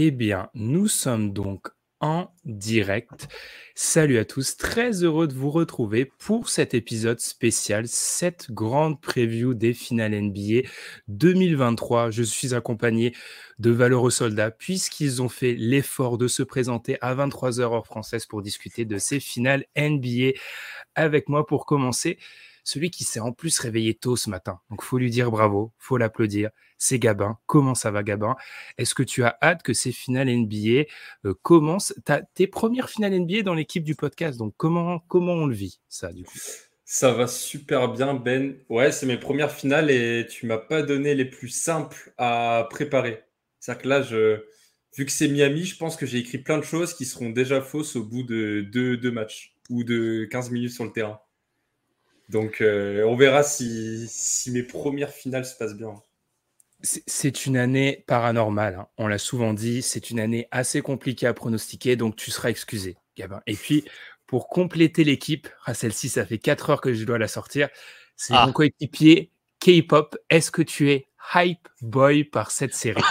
Eh bien, nous sommes donc en direct. Salut à tous, très heureux de vous retrouver pour cet épisode spécial, cette grande preview des finales NBA 2023. Je suis accompagné de valeureux soldats puisqu'ils ont fait l'effort de se présenter à 23h heure française pour discuter de ces finales NBA avec moi pour commencer celui qui s'est en plus réveillé tôt ce matin. Donc, faut lui dire bravo, faut l'applaudir. C'est Gabin. Comment ça va, Gabin? Est-ce que tu as hâte que ces finales NBA euh, commencent? T'as tes premières finales NBA dans l'équipe du podcast. Donc, comment, comment on le vit, ça, du coup? Ça va super bien, Ben. Ouais, c'est mes premières finales et tu m'as pas donné les plus simples à préparer. C'est-à-dire que là, je, vu que c'est Miami, je pense que j'ai écrit plein de choses qui seront déjà fausses au bout de deux, deux matchs ou de 15 minutes sur le terrain. Donc, euh, on verra si, si, mes premières finales se passent bien. C'est une année paranormale. Hein. On l'a souvent dit, c'est une année assez compliquée à pronostiquer, donc tu seras excusé, Gabin. Et puis, pour compléter l'équipe, ah, celle-ci, ça fait 4 heures que je dois la sortir. C'est ah. mon coéquipier K-pop. Est-ce que tu es hype boy par cette série?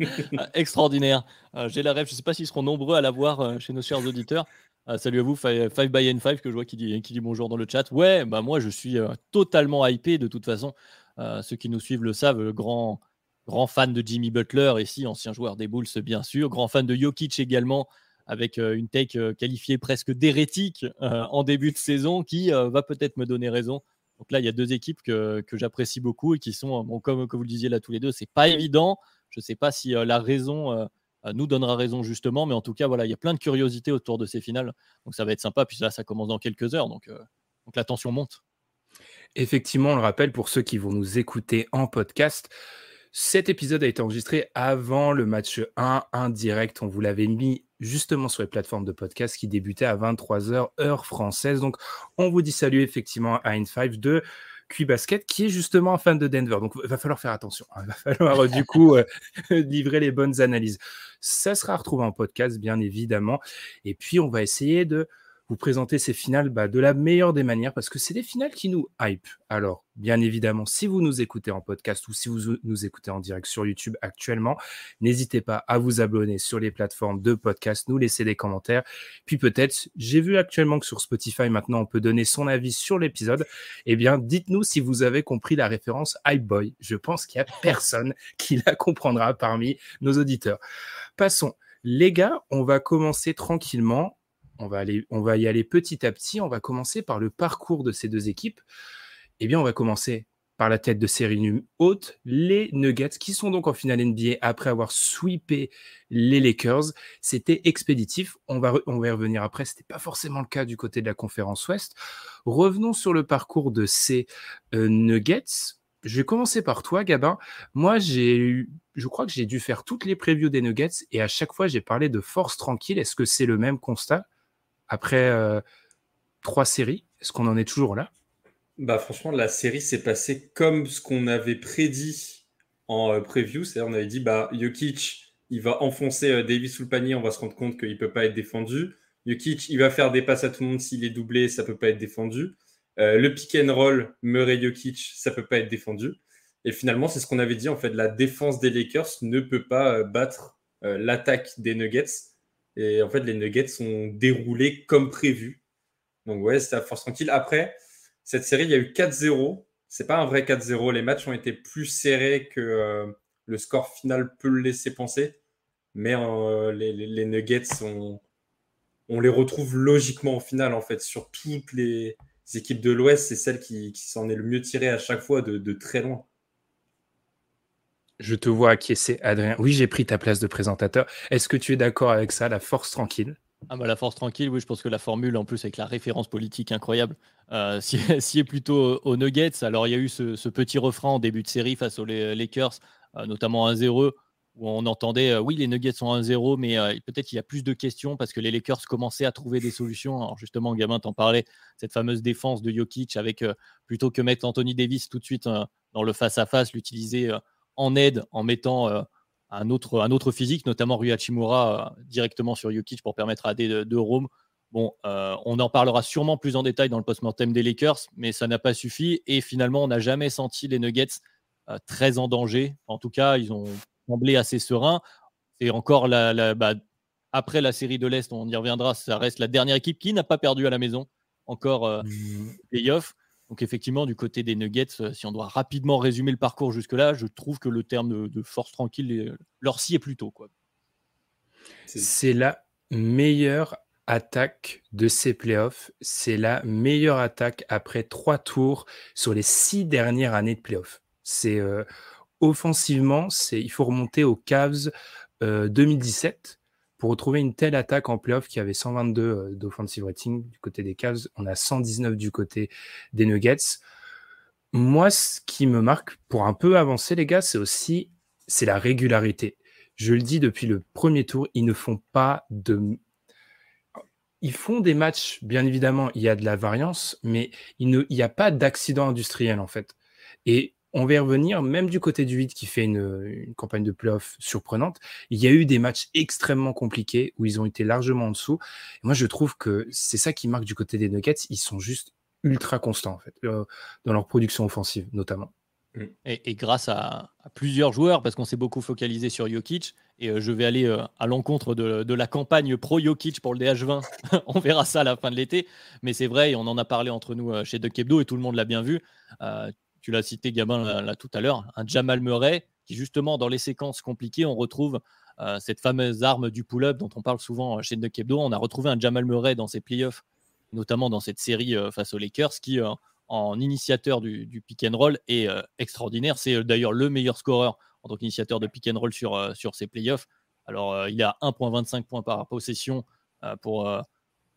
Extraordinaire. Euh, j'ai la rêve, je ne sais pas s'ils seront nombreux à la voir euh, chez nos chers auditeurs. Ah, salut à vous, 5 by N5 que je vois qui dit, qui dit bonjour dans le chat. Ouais, bah moi je suis euh, totalement hypé de toute façon. Euh, ceux qui nous suivent le savent, grand, grand fan de Jimmy Butler ici, ancien joueur des Bulls bien sûr, grand fan de Jokic également, avec euh, une take qualifiée presque d'hérétique en début de saison qui va peut-être me donner raison. Donc là, il y a deux équipes que, que j'apprécie beaucoup et qui sont, bon, comme vous le disiez là tous les deux, c'est pas évident. Je ne sais pas si la raison nous donnera raison justement. Mais en tout cas, voilà, il y a plein de curiosités autour de ces finales. Donc ça va être sympa. Puis là, ça commence dans quelques heures. Donc, euh, donc la tension monte. Effectivement, on le rappelle pour ceux qui vont nous écouter en podcast. Cet épisode a été enregistré avant le match 1 indirect. On vous l'avait mis justement sur les plateformes de podcast qui débutaient à 23h heure française. Donc, on vous dit salut effectivement à In5 de Basket, qui est justement un fan de Denver. Donc, il va falloir faire attention. Il va falloir, euh, du coup, euh, livrer les bonnes analyses. Ça sera retrouvé en podcast, bien évidemment. Et puis, on va essayer de vous présenter ces finales bah, de la meilleure des manières parce que c'est des finales qui nous hype. Alors, bien évidemment, si vous nous écoutez en podcast ou si vous nous écoutez en direct sur YouTube actuellement, n'hésitez pas à vous abonner sur les plateformes de podcast, nous laisser des commentaires. Puis peut-être, j'ai vu actuellement que sur Spotify, maintenant, on peut donner son avis sur l'épisode. Eh bien, dites-nous si vous avez compris la référence Hype Boy. Je pense qu'il n'y a personne qui la comprendra parmi nos auditeurs. Passons. Les gars, on va commencer tranquillement on va, y aller petit à petit. On va commencer par le parcours de ces deux équipes. Eh bien, on va commencer par la tête de série haute, les Nuggets, qui sont donc en finale NBA après avoir sweepé les Lakers. C'était expéditif. On va, on va y revenir après. Ce n'était pas forcément le cas du côté de la conférence Ouest. Revenons sur le parcours de ces euh, Nuggets. Je vais commencer par toi, Gabin. Moi, j'ai eu, je crois que j'ai dû faire toutes les previews des Nuggets et à chaque fois, j'ai parlé de force tranquille. Est-ce que c'est le même constat? Après euh, trois séries. Est-ce qu'on en est toujours là? Bah, Franchement, la série s'est passée comme ce qu'on avait prédit en euh, preview. C'est-à-dire, on avait dit bah, Jokic, il va enfoncer euh, Davis sous le panier, on va se rendre compte qu'il ne peut pas être défendu. Jokic, il va faire des passes à tout le monde s'il est doublé, ça ne peut pas être défendu. le pick and roll, Murray Jokic, ça ne peut pas être défendu. Et finalement, c'est ce qu'on avait dit en fait, la défense des Lakers ne peut pas battre l'attaque des Nuggets. Et en fait, les Nuggets sont déroulés comme prévu. Donc, ouais, c'était à force tranquille. Après, cette série, il y a eu 4-0. C'est pas un vrai 4-0. Les matchs ont été plus serrés que euh, le score final peut le laisser penser. Mais euh, les, Nuggets, on, on les retrouve logiquement en finale, en fait, sur toutes les équipes de l'Ouest. C'est celle qui, s'en est le mieux tirée à chaque fois de très loin. Je te vois acquiescer, Adrien. Oui, j'ai pris ta place de présentateur. Est-ce que tu es d'accord avec ça, la force tranquille? Ah bah la force tranquille, oui, je pense que la formule, en plus avec la référence politique incroyable, euh, si, est plutôt aux Nuggets. Alors il y a eu ce, petit refrain en début de série face aux Lakers, euh, notamment 1-0, où on entendait euh, oui, les Nuggets sont 1-0, mais euh, peut-être qu'il y a plus de questions parce que les Lakers commençaient à trouver des solutions. Alors justement, Gamin t'en parlait, cette fameuse défense de Jokic avec plutôt que mettre Anthony Davis tout de suite dans le face-à-face, l'utiliser en aide en mettant un autre, un autre physique, notamment Rui Hachimura directement sur Jokic pour permettre à AD de, Rome. Bon, on en parlera sûrement plus en détail dans le post-mortem des Lakers, mais ça n'a pas suffi. Et finalement, on n'a jamais senti les Nuggets très en danger. En tout cas, ils ont semblé assez sereins. Et encore, la, bah, après la série de l'Est, on y reviendra, ça reste la dernière équipe qui n'a pas perdu à la maison. Encore mmh. playoff. Donc effectivement, du côté des Nuggets, euh, si on doit rapidement résumer le parcours jusque-là, je trouve que le terme de, force tranquille leur s'y est plutôt. C'est la meilleure attaque de ces playoffs. C'est la meilleure attaque après trois tours sur les six dernières années de playoffs. C'est euh, offensivement, c'est il faut remonter aux Cavs 2017 euh, pour retrouver une telle attaque en playoff qui avait 122 euh, d'offensive rating du côté des Cavs, on a 119 du côté des Nuggets. Moi, ce qui me marque pour un peu avancer, les gars, c'est aussi c'est la régularité. Je le dis depuis le premier tour, ils ne font pas de. Ils font des matchs, bien évidemment, il y a de la variance, mais il n'y a pas d'accident industriel, en fait. Et on va y revenir, même du côté du 8 qui fait une, campagne de playoff surprenante, il y a eu des matchs extrêmement compliqués où ils ont été largement en dessous. moi, je trouve que c'est ça qui marque du côté des Nuggets, ils sont juste ultra constants en fait, euh, dans leur production offensive notamment. Mm. Et, grâce à, plusieurs joueurs, parce qu'on s'est beaucoup focalisé sur Jokic, et euh, je vais aller euh, à l'encontre de, la campagne pro-Jokic pour le DH20. on verra ça à la fin de l'été. Mais c'est vrai, et on en a parlé entre nous chez Duck Hebdo, et tout le monde l'a bien vu tu l'as cité Gabin là, tout à l'heure, un Jamal Murray qui justement dans les séquences compliquées, on retrouve euh, cette fameuse arme du pull-up dont on parle souvent chez Nuck Hebdo. On a retrouvé un Jamal Murray dans ses playoffs, notamment dans cette série euh, face aux Lakers, qui euh, en initiateur du, pick and roll est extraordinaire. C'est d'ailleurs le meilleur scoreur en tant qu'initiateur de pick and roll sur, sur ses playoffs. Alors il a 1,25 points par possession pour,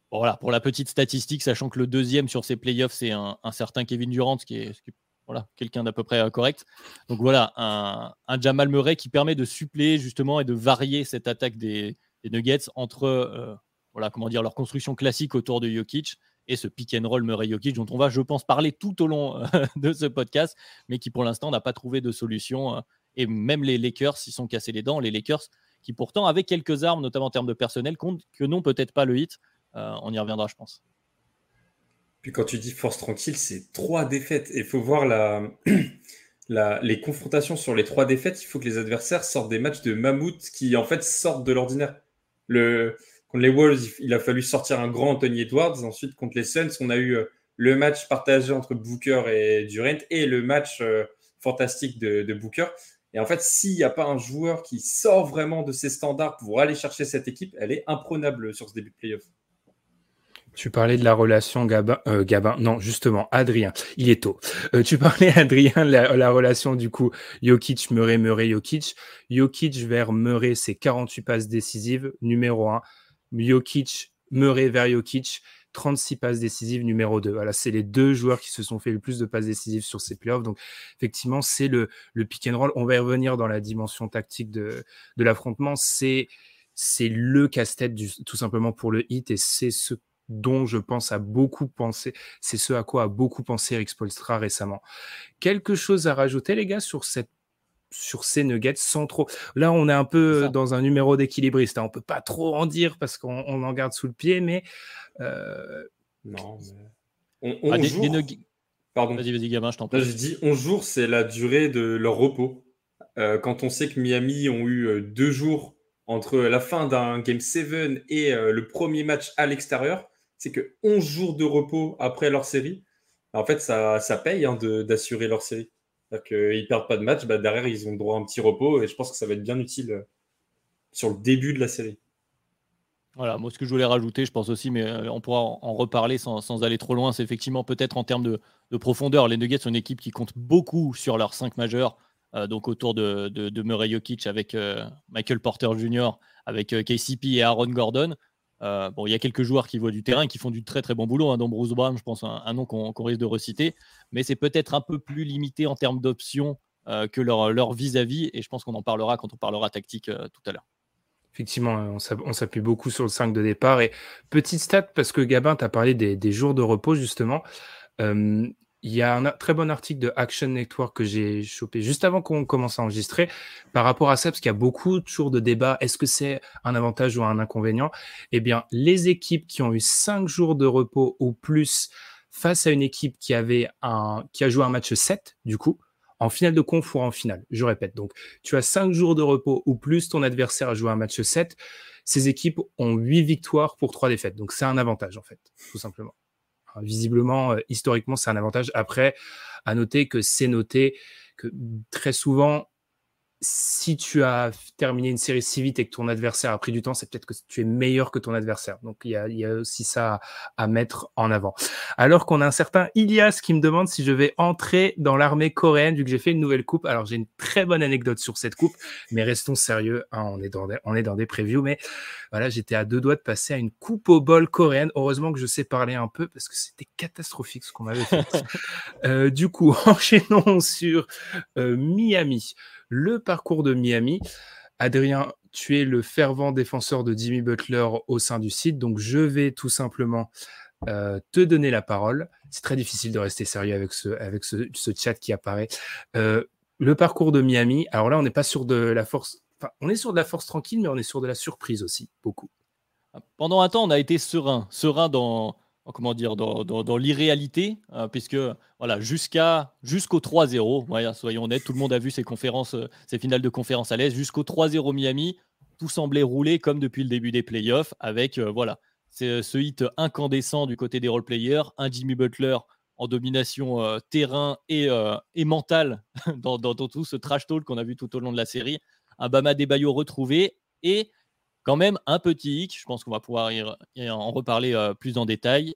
voilà, pour la petite statistique, sachant que le deuxième sur ses playoffs, c'est un, certain Kevin Durant, qui est, qui est voilà, quelqu'un d'à peu près euh, correct. Donc voilà, un, Jamal Murray qui permet de suppléer justement et de varier cette attaque des, Nuggets entre euh, voilà, comment dire, leur construction classique autour de Jokic et ce pick and roll Murray-Jokic dont on va, je pense, parler tout au long euh, de ce podcast, mais qui pour l'instant n'a pas trouvé de solution. et même les Lakers s'y sont cassés les dents. Les Lakers qui pourtant avaient quelques armes, notamment en termes de personnel, que non peut-être pas le hit. on y reviendra, je pense. Puis quand tu dis force tranquille, c'est trois défaites. Il faut voir la, les confrontations sur les trois défaites. Il faut que les adversaires sortent des matchs de mammouth qui, en fait, sortent de l'ordinaire. Le, contre les Wolves, il a fallu sortir un grand Anthony Edwards. Ensuite, contre les Suns, on a eu euh, le match partagé entre Booker et Durant et le match euh, fantastique de, de, Booker. Et en fait, s'il n'y a pas un joueur qui sort vraiment de ses standards pour aller chercher cette équipe, elle est imprenable sur ce début de playoff. Tu parlais de la relation Gabin, euh, Gabin, non justement Adrien, il est tôt. Euh, tu parlais Adrien la, relation du coup Jokic, Murray, Murray, Jokic. Jokic vers Murray, c'est 48 passes décisives, numéro 1. Jokic, Murray vers Jokic, 36 passes décisives, numéro 2. Voilà, c'est les deux joueurs qui se sont fait le plus de passes décisives sur ces playoffs. Donc effectivement, c'est le, le pick and roll. On va y revenir dans la dimension tactique de, de l'affrontement. C'est c'est le casse-tête tout simplement pour le hit et c'est ce dont je pense à beaucoup penser. C'est ce à quoi a beaucoup pensé Eric Spolstra récemment. Quelque chose à rajouter, les gars, sur cette sur ces nuggets sans trop? Là, on est un peu dans un numéro d'équilibriste. Hein. On peut pas trop en dire parce qu'on en garde sous le pied, mais. Euh, non. On, ah, Pardon. Vas-y, vas-y, gamin, je t'en prie. Je dis 11 jours, c'est la durée de leur repos. Euh, quand on sait que Miami ont eu euh, deux jours entre la fin d'un Game 7 et le premier match à l'extérieur, c'est que 11 jours de repos après leur série, en fait, ça, ça paye hein, d'assurer leur série. C'est-à-dire qu'ils ne perdent pas de match, bah, derrière, ils ont droit à un petit repos et je pense que ça va être bien utile euh, sur le début de la série. Voilà, moi ce que je voulais rajouter, je pense aussi, mais euh, on pourra en reparler sans, aller trop loin, c'est effectivement peut-être en termes de, profondeur. Les Nuggets sont une équipe qui compte beaucoup sur leurs 5 majeurs, euh, donc autour de, de, Murray Jokic avec Michael Porter Jr., avec KCP et Aaron Gordon. Euh, bon, il y a quelques joueurs qui voient du terrain et qui font du très très bon boulot. Hein, dont Bruce Brown, je pense, un, nom qu'on risque de reciter. Mais c'est peut-être un peu plus limité en termes d'options euh, que leur vis-à-vis. et je pense qu'on en parlera quand on parlera tactique euh, tout à l'heure. Effectivement, on s'appuie beaucoup sur le 5 de départ. Et petite stat, parce que Gabin, tu as parlé des, jours de repos, justement. Il y a un très bon article de Action Network que j'ai chopé juste avant qu'on commence à enregistrer par rapport à ça, parce qu'il y a beaucoup toujours de débats. Est-ce que c'est un avantage ou un inconvénient? Eh bien, les équipes qui ont eu cinq jours de repos ou plus face à une équipe qui avait un, qui a joué un match 7, du coup, en finale de conf ou en finale. Je répète. Donc, tu as cinq jours de repos ou plus, ton adversaire a joué un match 7. Ces équipes ont huit victoires pour trois défaites. Donc, c'est un avantage, en fait, tout simplement. Visiblement, euh, historiquement, c'est un avantage. Après, à noter que c'est noté que très souvent, si tu as terminé une série si vite et que ton adversaire a pris du temps, c'est peut-être que tu es meilleur que ton adversaire. Donc il y a, y a aussi ça à, mettre en avant. Alors qu'on a un certain Ilias qui me demande si je vais entrer dans l'armée coréenne vu que j'ai fait une nouvelle coupe. Alors j'ai une très bonne anecdote sur cette coupe, mais restons sérieux. Hein, on est dans des, on est dans des previews, mais voilà, j'étais à deux doigts de passer à une coupe au bol coréenne. Heureusement que je sais parler un peu parce que c'était catastrophique ce qu'on m'avait fait. euh, du coup, enchaînons sur euh, Miami le parcours de Miami. Adrien, tu es le fervent défenseur de Jimmy Butler au sein du site, donc je vais tout simplement euh, te donner la parole. C'est très difficile de rester sérieux avec ce, avec ce, chat qui apparaît. Euh, le parcours de Miami, alors là, on n'est pas sur de la force, enfin, on est sur de la force tranquille, mais on est sur de la surprise aussi, beaucoup. Pendant un temps, on a été serein, serein dans, comment dire, dans, l'irréalité, hein, puisque voilà, jusqu'à jusqu'au 3-0, soyons honnêtes, tout le monde a vu ces conférences, euh, ces finales de conférence à l'aise, jusqu'au 3-0 Miami, tout semblait rouler comme depuis le début des playoffs, avec euh, voilà, euh, ce hit incandescent du côté des role-players, un Jimmy Butler en domination terrain et, mentale dans, tout ce trash talk qu'on a vu tout au long de la série, un Bama Debayo retrouvé et quand même un petit hic. Je pense qu'on va pouvoir y, en reparler euh, plus en détail.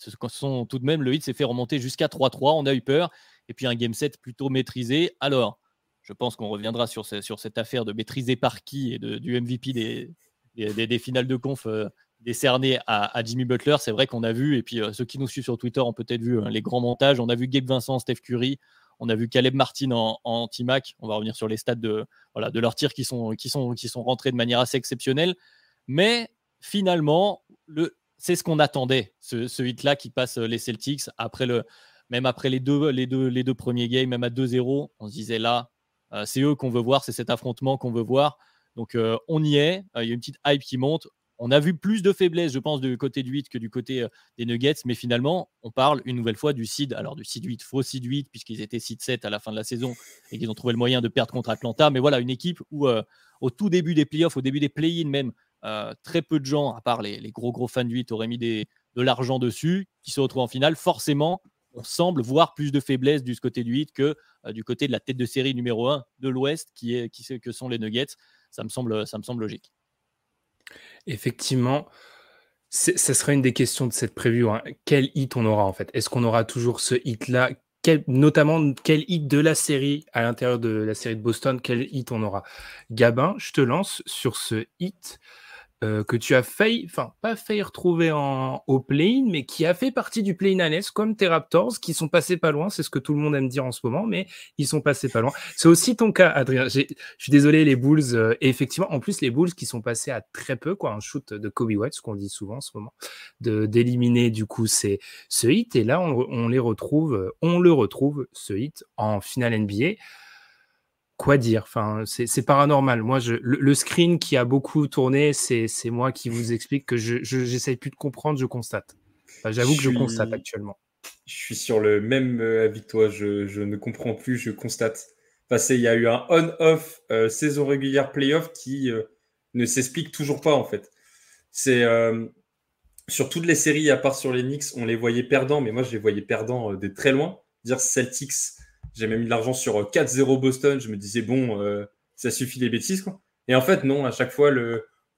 Tout de même, le hit s'est fait remonter jusqu'à 3-3. On a eu peur. Et puis un game set plutôt maîtrisé. Alors, je pense qu'on reviendra sur, sur, cette affaire de maîtriser par qui et de, du MVP des, des, finales de conf euh, décernées à, Jimmy Butler. C'est vrai qu'on a vu, et puis euh, ceux qui nous suivent sur Twitter ont peut-être vu hein, les grands montages. On a vu Gabe Vincent, Steph Curry, on a vu Caleb Martin en, en T-Mac. On va revenir sur les stats de, leurs tirs qui sont, rentrés de manière assez exceptionnelle. Mais finalement, le, c'est ce qu'on attendait, ce, hit-là qui passe euh, les Celtics. Même après les deux premiers games, même à 2-0, on se disait là, euh, c'est eux qu'on veut voir, c'est cet affrontement qu'on veut voir. Donc euh, on y est, il y a une petite hype qui monte. On a vu plus de faiblesse, je pense, du côté du 8 que du côté euh, des Nuggets, mais finalement, on parle une nouvelle fois du seed, alors du seed 8, faux seed 8, puisqu'ils étaient seed 7 à la fin de la saison et qu'ils ont trouvé le moyen de perdre contre Atlanta. Mais voilà, une équipe où, euh, au tout début des playoffs, au début des play-in même, euh, très peu de gens, à part les, gros gros fans du 8, auraient mis de l'argent dessus, qui se retrouvent en finale. Forcément, on semble voir plus de faiblesse du côté du 8 que du côté de la tête de série numéro 1 de l'Ouest, qui, qui, que sont les Nuggets. Ça me semble logique. Effectivement, ce serait une des questions de cette preview. Hein. Quel hit on aura en fait? Est-ce qu'on aura toujours ce hit-là? Notamment, quel hit de la série à l'intérieur de la série de Boston Quel hit on aura? Gabin, je te lance sur ce hit. Euh, que tu as failli, enfin pas failli retrouver en, au play mais qui a fait partie du play-in à comme tes Raptors, qui sont passés pas loin, c'est ce que tout le monde aime dire en ce moment, mais ils sont passés pas loin. C'est aussi ton cas, Adrien. Je suis désolé, les Bulls, euh, effectivement, en plus, les Bulls qui sont passés à très peu, quoi, un shoot de Kobe White, ce qu'on dit souvent en ce moment, d'éliminer du coup c'est ce hit, et là on, on les retrouve, on le retrouve, ce hit, en finale NBA quoi dire Enfin, c'est paranormal. Moi, je, le, screen qui a beaucoup tourné, c'est moi qui vous explique que je j'essaye plus de comprendre, je constate. J'avoue que je constate actuellement. Je suis sur le même euh, avis que toi. Je, ne comprends plus, je constate. Enfin, il y a eu un on-off euh, saison régulière playoff qui euh, ne s'explique toujours pas en fait. C'est sur toutes les séries, à part sur les Knicks, on les voyait perdants, mais moi je les voyais perdants de très loin. Dire Celtics j'ai même mis de l'argent sur 4-0 euh, Boston. Je me disais, bon, euh, ça suffit les bêtises. Quoi. Et en fait, non, à chaque fois,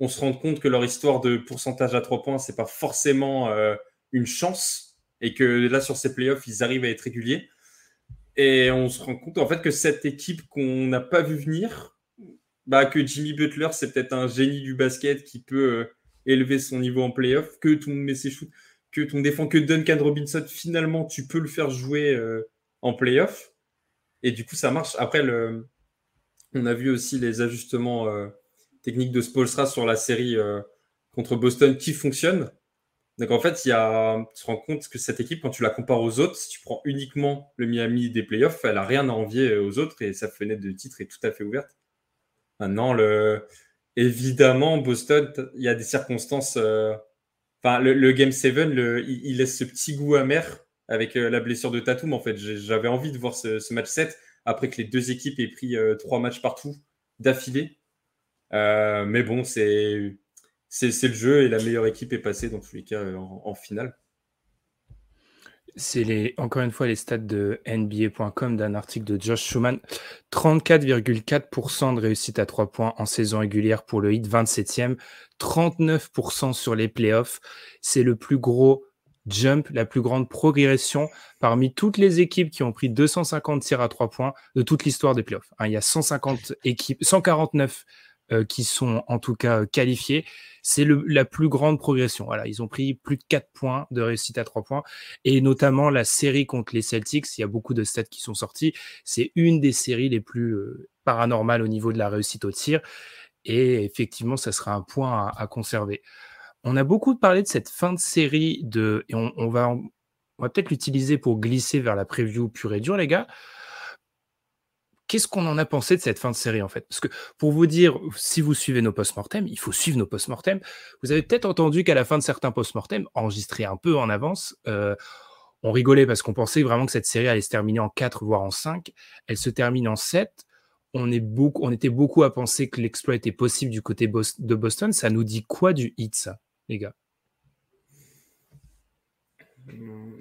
on se rend compte que leur histoire de pourcentage à 3 points, c'est pas forcément euh, une chance. Et que là, sur ces playoffs, ils arrivent à être réguliers. Et on se rend compte en fait que cette équipe qu'on n'a pas vu venir, bah, que Jimmy Butler, c'est peut-être un génie du basket qui peut élever son niveau en playoff, que met ses shoots, que ton défend que Duncan Robinson, finalement, tu peux le faire jouer en playoff. Et du coup, ça marche. Après, on a vu aussi les ajustements euh, techniques de Spolstra sur la série euh, contre Boston qui fonctionnent. Donc en fait, tu te rends compte que cette équipe, quand tu la compares aux autres, si tu prends uniquement le Miami des playoffs, elle n'a rien à envier aux autres et sa fenêtre de titre est tout à fait ouverte. Maintenant, évidemment, Boston, il y a des circonstances Enfin, le, Game 7, il, laisse ce petit goût amer avec euh, la blessure de Tatum. En fait, j'avais envie de voir ce, match 7 après que les deux équipes aient pris euh, trois matchs partout d'affilée. Euh, mais bon, c'est le jeu et la meilleure équipe est passée dans tous les cas en finale. C'est les, encore une fois les stats de NBA.com d'un article de Josh Schumann. 34,4% de réussite à 3 points en saison régulière pour le hit, 27e. 39% sur les playoffs. C'est le plus gros jump, la plus grande progression parmi toutes les équipes qui ont pris 250 tirs à 3 points de toute l'histoire des playoffs. Hein, il y a 150 équipes, 149 euh, qui sont en tout cas qualifiés. C'est la plus grande progression. Voilà, ils ont pris plus de 4 points de réussite à 3 points. Et notamment la série contre les Celtics, il y a beaucoup de stats qui sont sortis. C'est une des séries les plus euh, paranormales au niveau de la réussite au tir. Et effectivement, ça sera un point à, conserver. On a beaucoup parlé de cette fin de série de, et on, va, on va peut-être l'utiliser pour glisser vers la preview pure et dure, les gars qu'est-ce qu'on en a pensé de cette fin de série en fait? Parce que pour vous dire, si vous suivez nos post-mortem, il faut suivre nos post-mortem. Vous avez peut-être entendu qu'à la fin de certains post-mortem, enregistrés un peu en avance, euh, on rigolait parce qu'on pensait vraiment que cette série allait se terminer en 4, voire en 5. Elle se termine en 7. On, est beaucoup, on était beaucoup à penser que l'exploit était possible du côté de Boston. Ça nous dit quoi du hit, ça, gars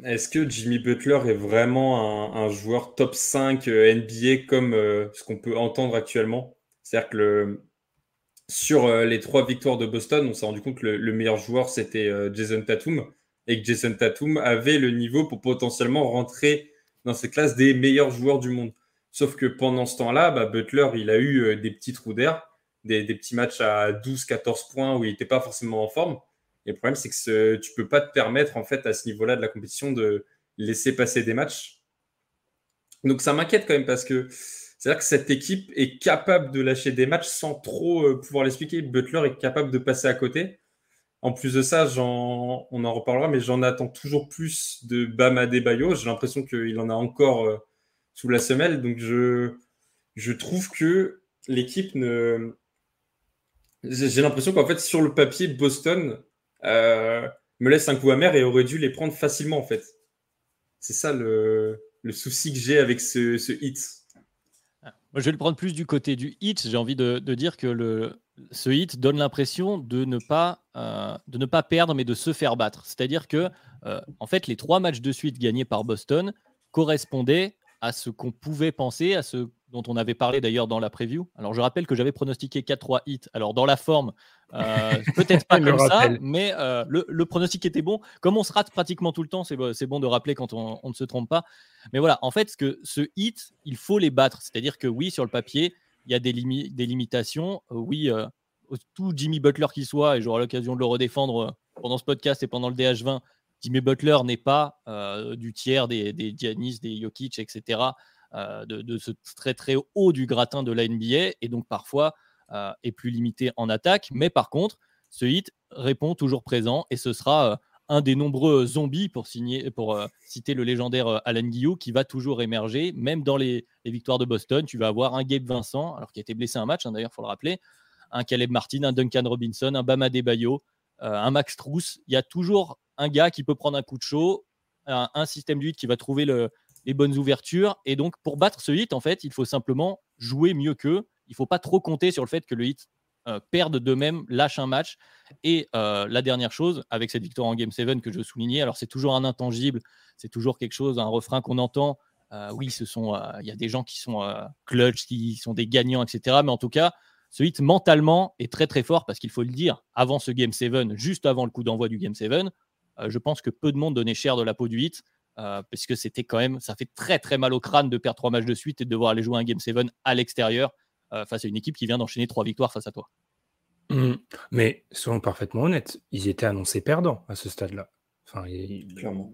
est-ce que Jimmy Butler est vraiment un, joueur top 5 euh, NBA comme euh, ce qu'on peut entendre actuellement? C'est-à-dire que sur euh, les trois victoires de Boston, on s'est rendu compte que le, meilleur joueur, c'était Jason Tatum, et que Jason Tatum avait le niveau pour potentiellement rentrer dans ces classes des meilleurs joueurs du monde. Sauf que pendant ce temps-là, bah, Butler, il a eu des petits trous d'air, des, petits matchs à 12-14 points où il n'était pas forcément en forme. Et le problème, c'est que tu peux pas te permettre, en fait, à ce niveau-là de la compétition, de laisser passer des matchs. Donc, ça m'inquiète quand même parce que c'est-à-dire que cette équipe est capable de lâcher des matchs sans trop euh, pouvoir l'expliquer. Butler est capable de passer à côté. En plus de ça, on en reparlera, mais j'en attends toujours plus de Bam Adebayo. J'ai l'impression qu'il en a encore euh, sous la semelle. Donc, je, je trouve que l'équipe ne. J'ai l'impression qu'en fait, sur le papier, Boston euh, me laisse un coup amer et aurait dû les prendre facilement en fait. C'est ça le, souci que j'ai avec ce, hit. Je vais le prendre plus du côté du hit. J'ai envie de, dire que le, ce hit donne l'impression de, ne pas, euh, de ne pas perdre, mais de se faire battre. C'est-à-dire que, euh, en fait, les trois matchs de suite gagnés par Boston correspondaient à ce qu'on pouvait penser, à ce dont on avait parlé d'ailleurs dans la preview. Alors je rappelle que j'avais pronostiqué 4-3 hits. Alors dans la forme, euh, peut-être pas comme ça, mais euh, le, pronostic était bon. Comme on se rate pratiquement tout le temps, c'est bon de rappeler quand on, ne se trompe pas. Mais voilà, en fait, que ce hit, il faut les battre. C'est-à-dire que oui, sur le papier, il y a des, des limitations. Euh, oui, tout Jimmy Butler qui soit, et j'aurai l'occasion de le redéfendre pendant ce podcast et pendant le DH20, Jimmy Butler n'est pas du tiers des, des Giannis, des Jokic, etc. Euh, de, ce très très haut du gratin de la NBA et donc parfois euh, est plus limité en attaque. Mais par contre, ce hit répond toujours présent et ce sera euh, un des nombreux zombies pour, signer, pour citer le légendaire Alan Guillou qui va toujours émerger, même dans les, victoires de Boston. Tu vas avoir un Gabe Vincent, alors qui a été blessé un match, hein, d'ailleurs, il faut le rappeler, un Caleb Martin, un Duncan Robinson, un Bama Debayo, un Max Truss. Il y a toujours un gars qui peut prendre un coup de chaud, un, un système hit qui va trouver le, les bonnes ouvertures. Et donc, pour battre ce hit, en fait, il faut simplement jouer mieux qu'eux. Il ne faut pas trop compter sur le fait que le hit euh, perde de même, lâche un match. Et euh, la dernière chose, avec cette victoire en Game 7 que je soulignais, alors c'est toujours un intangible, c'est toujours quelque chose, un refrain qu'on entend. Euh, oui, ce sont, il y a des gens qui sont clutch, qui sont des gagnants, etc. Mais en tout cas, ce hit mentalement est très très fort parce qu'il faut le dire, avant ce Game 7, juste avant le coup d'envoi du Game 7, je pense que peu de monde donnait cher de la peau du hit. Euh, parce que c'était quand même, ça fait très très mal au crâne de perdre trois matchs de suite et de devoir aller jouer un Game 7 à l'extérieur euh, face à une équipe qui vient d'enchaîner trois victoires face à toi. Mmh. Mais soyons parfaitement honnêtes, ils étaient annoncés perdants à ce stade-là. Enfin, Clairement.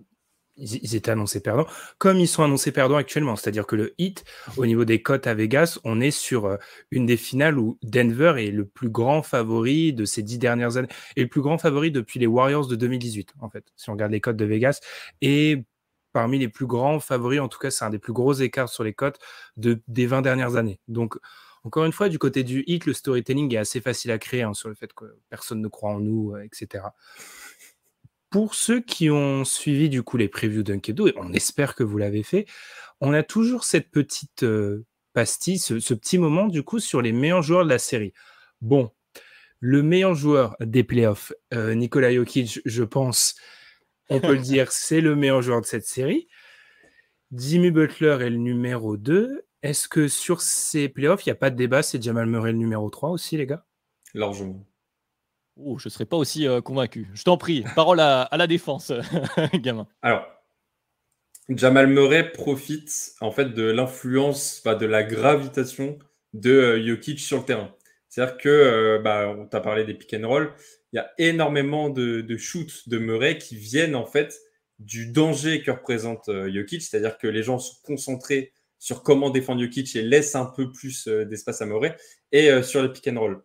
Ils, étaient annoncés perdants, comme ils sont annoncés perdants actuellement. C'est-à-dire que le hit, au niveau des cotes à Vegas, on est sur euh, une des finales où Denver est le plus grand favori de ces dix dernières années, et le plus grand favori depuis les Warriors de 2018, en fait, si on regarde les cotes de Vegas. Et parmi les plus grands favoris, en tout cas, c'est un des plus gros écarts sur les cotes de, des 20 dernières années. Donc, encore une fois, du côté du hit, le storytelling est assez facile à créer hein, sur le fait que personne ne croit en nous, euh, etc. Pour ceux qui ont suivi du coup les previews d'Unkedo, et on espère que vous l'avez fait, on a toujours cette petite euh, pastille, ce, petit moment du coup sur les meilleurs joueurs de la série. Bon, le meilleur joueur des playoffs, euh, Nikola Jokic, je pense, on peut le dire, c'est le meilleur joueur de cette série. Jimmy Butler est le numéro 2 est-ce que sur ces playoffs, il n'y a pas de débat, c'est Jamal Murray le numéro 3 aussi, les gars? Largement. Oh, je ne serais pas aussi euh, convaincu. Je t'en prie, parole à, la défense, gamin. Alors, Jamal Murray profite en fait de l'influence, de la gravitation de euh, Jokic sur le terrain. C'est-à-dire que, euh, bah, on t'a parlé des pick and roll, il y a énormément de, shoots de Murray qui viennent en fait du danger que représente Jokic, c'est-à-dire que les gens sont concentrés sur comment défendre Jokic et laisse un peu plus euh, d'espace à Murray et euh, sur le pick and roll.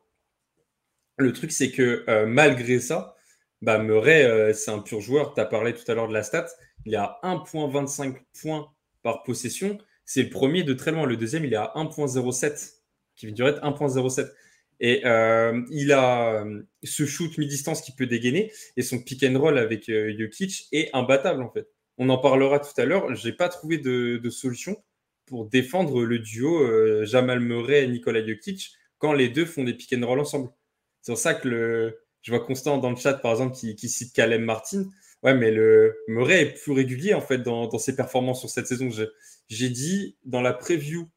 Le truc, c'est que euh, malgré ça, bah, Murray, c'est un pur joueur. Tu as parlé tout à l'heure de la stat. Il est à 1.25 points par possession. C'est le premier de très loin. Le deuxième, il est à 1.07, qui vient durer 1.07. Et il a ce shoot mi-distance qui peut dégainer. Et son pick and roll avec Jokic est imbattable, en fait. On en parlera tout à l'heure. Je n'ai pas trouvé de, solution pour défendre le duo euh, Jamal Murray et Nikola Jokic quand les deux font des pick and roll ensemble. C'est pour ça que le, je vois Constant dans le chat, par exemple, qui, cite Caleb Martin. Ouais, mais le Murray est plus régulier, en fait, dans, ses performances sur cette saison. J'ai dit dans la preview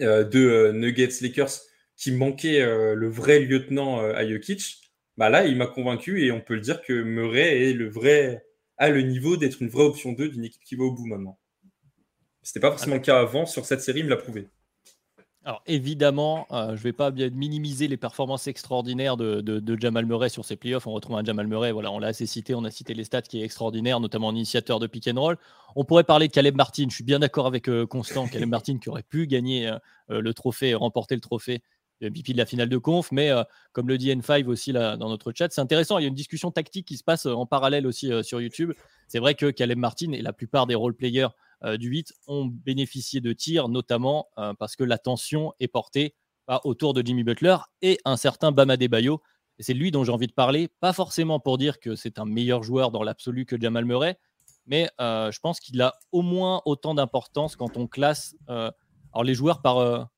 euh, de euh, Nuggets Lakers qui manquait le vrai lieutenant à Jokic. Bah là, il m'a convaincu et on peut le dire que Murray est le vrai, a le niveau d'être une vraie option 2 d'une équipe qui va au bout maintenant. C'était pas forcément le cas avant. Sur cette série, il me l'a prouvé. Alors évidemment, euh, je ne vais pas bien minimiser les performances extraordinaires de, Jamal Murray sur ces playoffs. On retrouve un Jamal Murray, voilà, on l'a assez cité, on a cité les stats qui est extraordinaire, notamment en initiateur de pick and roll. On pourrait parler de Caleb Martin. Je suis bien d'accord avec euh, Constant, Caleb Martin qui aurait pu gagner euh, le trophée, remporter le trophée de MVP de la finale de conf. Mais comme le dit N5 aussi dans notre chat, c'est intéressant. Il y a une discussion tactique qui se passe en parallèle aussi sur YouTube. C'est vrai que Caleb Martin et la plupart des role players euh, du 8 ont bénéficié de tirs, notamment euh, parce que l'attention est portée autour de Jimmy Butler et un certain Bama Bayo. C'est lui dont j'ai envie de parler, pas forcément pour dire que c'est un meilleur joueur dans l'absolu que Jamal Murray, mais euh, je pense qu'il a au moins autant d'importance quand on classe alors les joueurs par.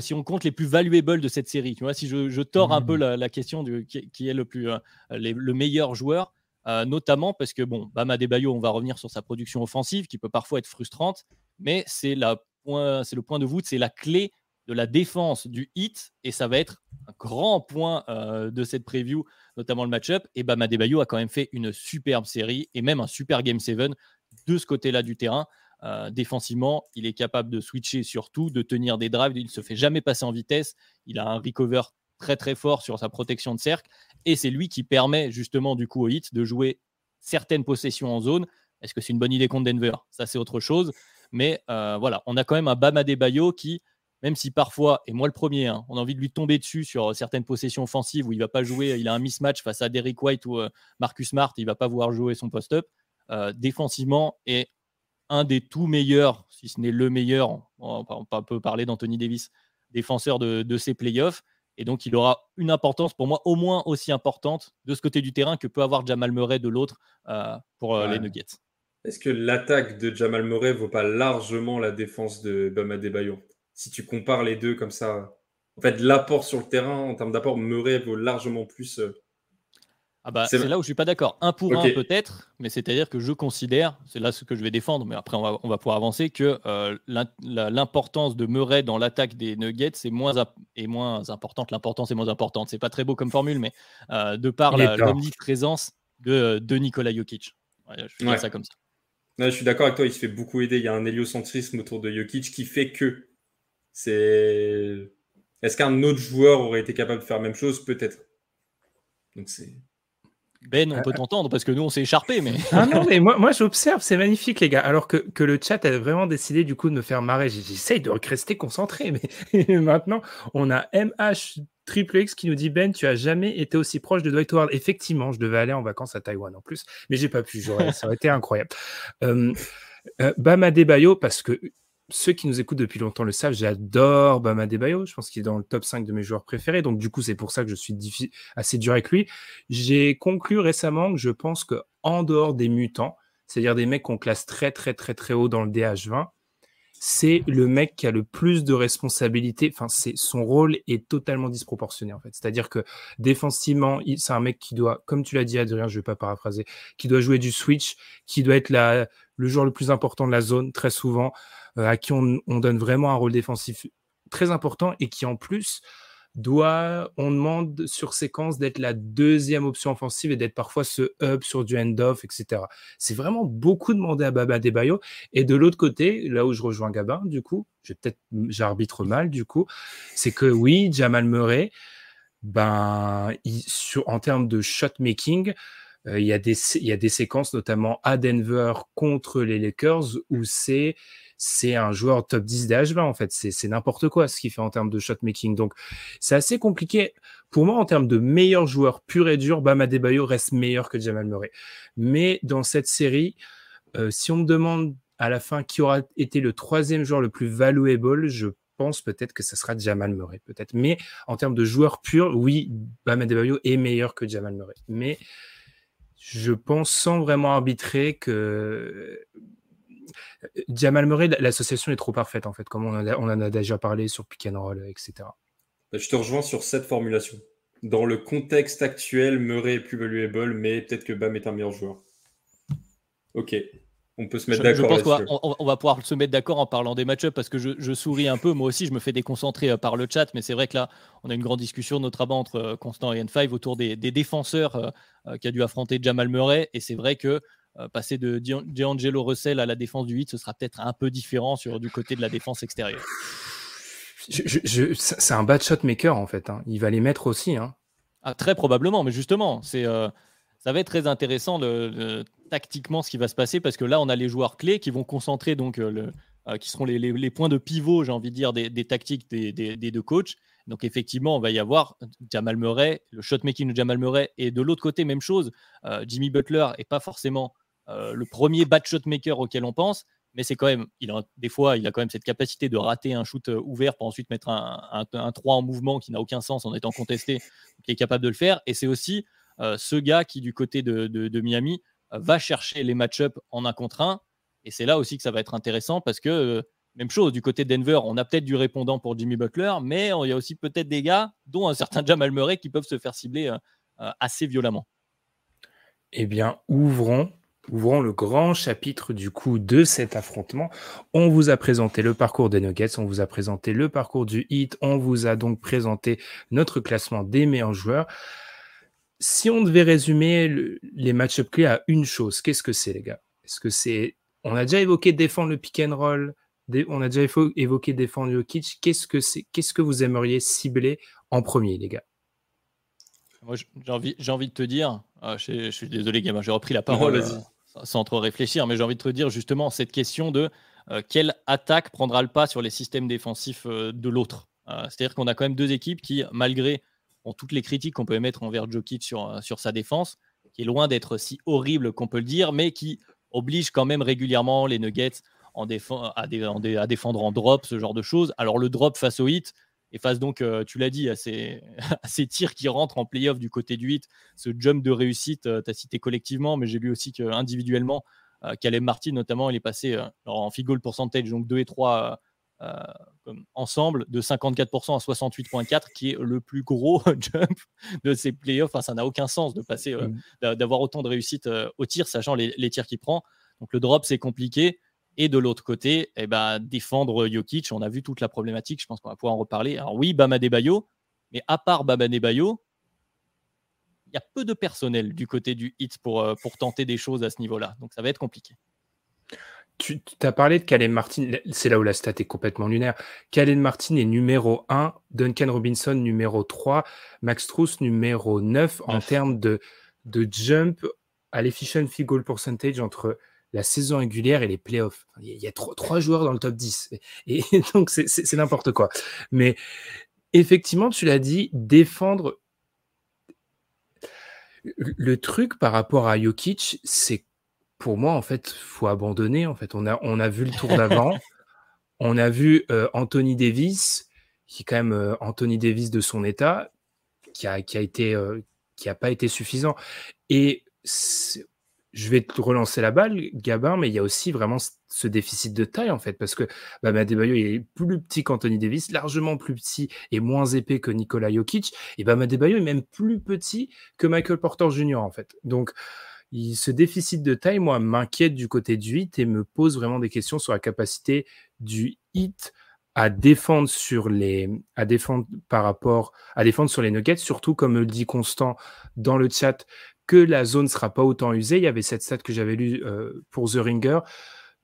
Si on compte les plus valuables de cette série, tu vois, si je, tords un peu mmh. la, question du, qui, est le, plus, le meilleur joueur, euh, notamment parce que, bon, Bama Debayo, on va revenir sur sa production offensive qui peut parfois être frustrante, mais c'est le point de voûte, c'est la clé de la défense du hit et ça va être un grand point euh, de cette preview, notamment le match-up. Et Bama Debayo a quand même fait une superbe série et même un super Game 7 de ce côté-là du terrain. Euh, défensivement, il est capable de switcher sur tout, de tenir des drives, il ne se fait jamais passer en vitesse, il a un recover très très fort sur sa protection de cercle et c'est lui qui permet justement du coup au hit de jouer certaines possessions en zone. Est-ce que c'est une bonne idée contre Denver? Ça c'est autre chose. Mais euh, voilà, on a quand même un Bama Bayo qui, même si parfois, et moi le premier, hein, on a envie de lui tomber dessus sur certaines possessions offensives où il va pas jouer, il a un mismatch face à Derrick White ou euh, Marcus Smart, il va pas pouvoir jouer son post-up. Défensivement est un des tout meilleurs, si ce n'est le meilleur, on, peut parler d'Anthony Davis, défenseur de, de ces playoffs. Et donc, il aura une importance pour moi au moins aussi importante de ce côté du terrain que peut avoir Jamal Murray de l'autre euh, pour euh, les Nuggets. Est-ce que l'attaque de Jamal Murray vaut pas largement la défense de Bama Debayo Si tu compares les deux comme ça, en fait, l'apport sur le terrain en termes d'apport, Murray vaut largement plus euh, ah bah, c'est là où je suis pas d'accord. Un pour un peut-être, mais c'est-à-dire que je considère, c'est là ce que je vais défendre, mais après on va, on va pouvoir avancer, que euh, l'importance de Murray dans l'attaque des Nuggets est moins, est moins importante. L'importance est moins importante. C'est pas très beau comme formule, mais euh, de par l'omniprésence de, de Nikola Jokic. je vais ça comme ça. je suis d'accord avec toi, il se fait beaucoup aider. Il y a un héliocentrisme autour de Jokic qui fait que c'est Est-ce qu'un autre joueur aurait été capable de faire la même chose? Peut-être. Donc c'est. Ben, on peut t'entendre parce que nous, on s'est écharpé, mais. ah non, mais moi, moi j'observe, c'est magnifique, les gars. Alors que, que, le chat a vraiment décidé du coup de me faire marrer. J'essaye de rester concentré, mais maintenant, on a MH Triple X qui nous dit Ben, tu as jamais été aussi proche de Dwight Howard. Effectivement, je devais aller en vacances à Taïwan en plus, mais j'ai pas pu. ça aurait été incroyable. Euh, euh, Bama Debayo, parce que ceux qui nous écoutent depuis longtemps le savent, j'adore Bama Debayo. Je pense qu'il est dans le top 5 de mes joueurs préférés. Donc, du coup, c'est pour ça que je suis assez dur avec lui. J'ai conclu récemment que je pense que en dehors des mutants, c'est-à-dire des mecs qu'on classe très, très, très, très haut dans le DH20, c'est le mec qui a le plus de responsabilités. Enfin, son rôle est totalement disproportionné en fait. C'est-à-dire que défensivement, c'est un mec qui doit, comme tu l'as dit Adrien, je vais pas paraphraser, qui doit jouer du switch, qui doit être la, le joueur le plus important de la zone très souvent, à qui on, donne vraiment un rôle défensif très important et qui en plus doit, on demande sur séquence d'être la deuxième option offensive et d'être parfois ce hub sur du end-off, etc. C'est vraiment beaucoup demandé à Baba Debayo. Et de l'autre côté, là où je rejoins Gabin, du coup, peut-être, j'arbitre mal, du coup, c'est que oui, Jamal Murray, ben, sur, en termes de shot making, euh, il, y a des, il y a des séquences, notamment à Denver contre les Lakers, où c'est c'est un joueur top 10 DH20 en fait. C'est n'importe quoi ce qu'il fait en termes de shot making. Donc c'est assez compliqué. Pour moi, en termes de meilleur joueur pur et dur, Bama Debayo reste meilleur que Jamal Murray. Mais dans cette série, euh, si on me demande à la fin qui aura été le troisième joueur le plus valuable, je pense peut-être que ce sera Jamal Murray, peut-être. Mais en termes de joueur pur, oui, Bama Debayo est meilleur que Jamal Murray. Mais je pense sans vraiment arbitrer que Jamal Murray, l'association est trop parfaite en fait, comme on, en a déjà parlé sur pick etc. Bah, je te rejoins sur cette formulation. Dans le contexte actuel, Murray est plus valuable, mais peut-être que Bam est un meilleur joueur. Ok, on peut se mettre d'accord. Je pense qu'on va, pouvoir se mettre d'accord en parlant des match parce que je, souris un peu. Moi aussi, je me fais déconcentrer euh, par le chat, mais c'est vrai que là, on a une grande discussion, notamment entre euh, Constant et N5, autour des, défenseurs euh, qui a dû affronter Jamal Murray. Et c'est vrai que euh, passer de D'Angelo Russell à la défense du 8, ce sera peut-être un peu différent sur du côté de la défense extérieure. c'est un bad shot maker en fait. Hein. Il va les mettre aussi. Hein. Ah, très probablement, mais justement, c'est euh, ça va être très intéressant tactiquement ce qui va se passer parce que là, on a les joueurs clés qui vont concentrer donc euh, le, qui seront les, points de pivot, j'ai envie de dire, des, tactiques des, deux coachs. Donc effectivement, on va y avoir Jamal Murray, le shot making de Jamal Murray, et de l'autre côté, même chose. Jimmy Butler est pas forcément euh, le premier bad shot maker auquel on pense, mais c'est quand même, il a, des fois, il a quand même cette capacité de rater un shoot euh, ouvert pour ensuite mettre un, un, 3 en mouvement qui n'a aucun sens en étant contesté, qui est capable de le faire. Et c'est aussi euh, ce gars qui, du côté de, Miami, va chercher les match-ups en un contre un. Et c'est là aussi que ça va être intéressant parce que, même chose, du côté de Denver, on a peut-être du répondant pour Jimmy Butler, mais il y a aussi peut-être des gars, dont un certain Jamal Murray, qui peuvent se faire cibler assez violemment. Eh bien, ouvrons ouvrons le grand chapitre du coup de cet affrontement. On vous a présenté le parcours des Nuggets, on vous a présenté le parcours du Heat, on vous a donc présenté notre classement des meilleurs joueurs. Si on devait résumer les match-up clés à une chose, qu'est-ce que c'est les gars? Est-ce que c'est on a déjà évoqué défendre le pick and roll, on a déjà évoqué défendre Jokic, qu'est-ce que c'est Qu'est-ce que vous aimeriez cibler en premier les gars? Moi j'ai envie, envie de te dire, ah, je, suis désolé gamin, j'ai repris la parole sans trop réfléchir, mais j'ai envie de te dire justement cette question de euh, quelle attaque prendra le pas sur les systèmes défensifs euh, de l'autre? Euh, c'est-à-dire qu'on a quand même deux équipes qui, malgré toutes les critiques qu'on peut émettre envers Jokic sur, sur sa défense, qui est loin d'être si horrible qu'on peut le dire, mais qui oblige quand même régulièrement les Nuggets à, défendre en drop, ce genre de choses. Alors le drop face au hit, et face donc, euh, tu l'as dit, à ces, tirs qui rentrent en playoff du côté du 8, ce jump de réussite, euh, tu as cité collectivement, mais j'ai vu aussi qu'individuellement, euh, Caleb Martin notamment, il est passé en field goal percentage, donc 2 et 3 ensemble, de 54% à 68,4, qui est le plus gros jump de ces playoffs. Enfin, ça n'a aucun sens de passer, mmh. d'avoir autant de réussite au tir, sachant les, les tirs qu'il prend. Donc le drop, c'est compliqué. Et de l'autre côté, eh ben, défendre Jokic, on a vu toute la problématique, je pense qu'on va pouvoir en reparler. Alors oui, Bama Bayo, mais à part Bama Bayo, il y a peu de personnel du côté du hit pour, euh, pour tenter des choses à ce niveau-là. Donc ça va être compliqué. Tu as parlé de Kalen Martin, c'est là où la stat est complètement lunaire. Kalen Martin est numéro 1, Duncan Robinson numéro 3, Max Truss numéro 9 en termes de, de jump à l'efficient field goal percentage entre la saison régulière et les playoffs. Il y a trois, joueurs dans le top 10. Et, donc, c'est n'importe quoi. Mais effectivement, tu l'as dit, défendre. Le truc par rapport à Jokic, c'est pour moi, en fait, faut abandonner. En fait, on a, on a vu le tour d'avant. on a vu euh, Anthony Davis, qui est quand même euh, Anthony Davis de son état, qui a, qui a été, euh, qui a pas été suffisant. Et je vais te relancer la balle, Gabin, mais il y a aussi vraiment ce déficit de taille, en fait, parce que bah, Madebayo est plus petit qu'Anthony Davis, largement plus petit et moins épais que Nikola Jokic, et bah, Madebayo est même plus petit que Michael Porter Jr., en fait. Donc, ce déficit de taille, moi, m'inquiète du côté du hit et me pose vraiment des questions sur la capacité du hit à défendre sur les à défendre par rapport à défendre sur les nuggets surtout comme le dit Constant dans le chat que la zone sera pas autant usée. Il y avait cette stat que j'avais lue euh, pour The Ringer.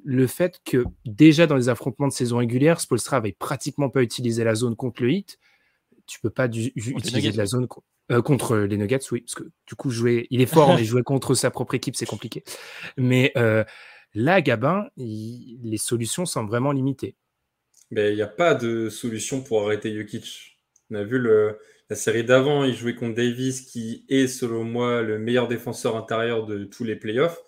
Le fait que déjà dans les affrontements de saison régulière, Spolstra avait pratiquement pas utilisé la zone contre le hit. Tu peux pas utiliser la zone euh, contre les Nuggets, oui, parce que du coup, jouer, il est fort, mais jouer contre sa propre équipe, c'est compliqué. Mais euh, là, Gabin, les solutions sont vraiment limitées. Mais il n'y a pas de solution pour arrêter Jokic. On a vu le, la série d'avant, il jouait contre Davis, qui est, selon moi, le meilleur défenseur intérieur de tous les playoffs.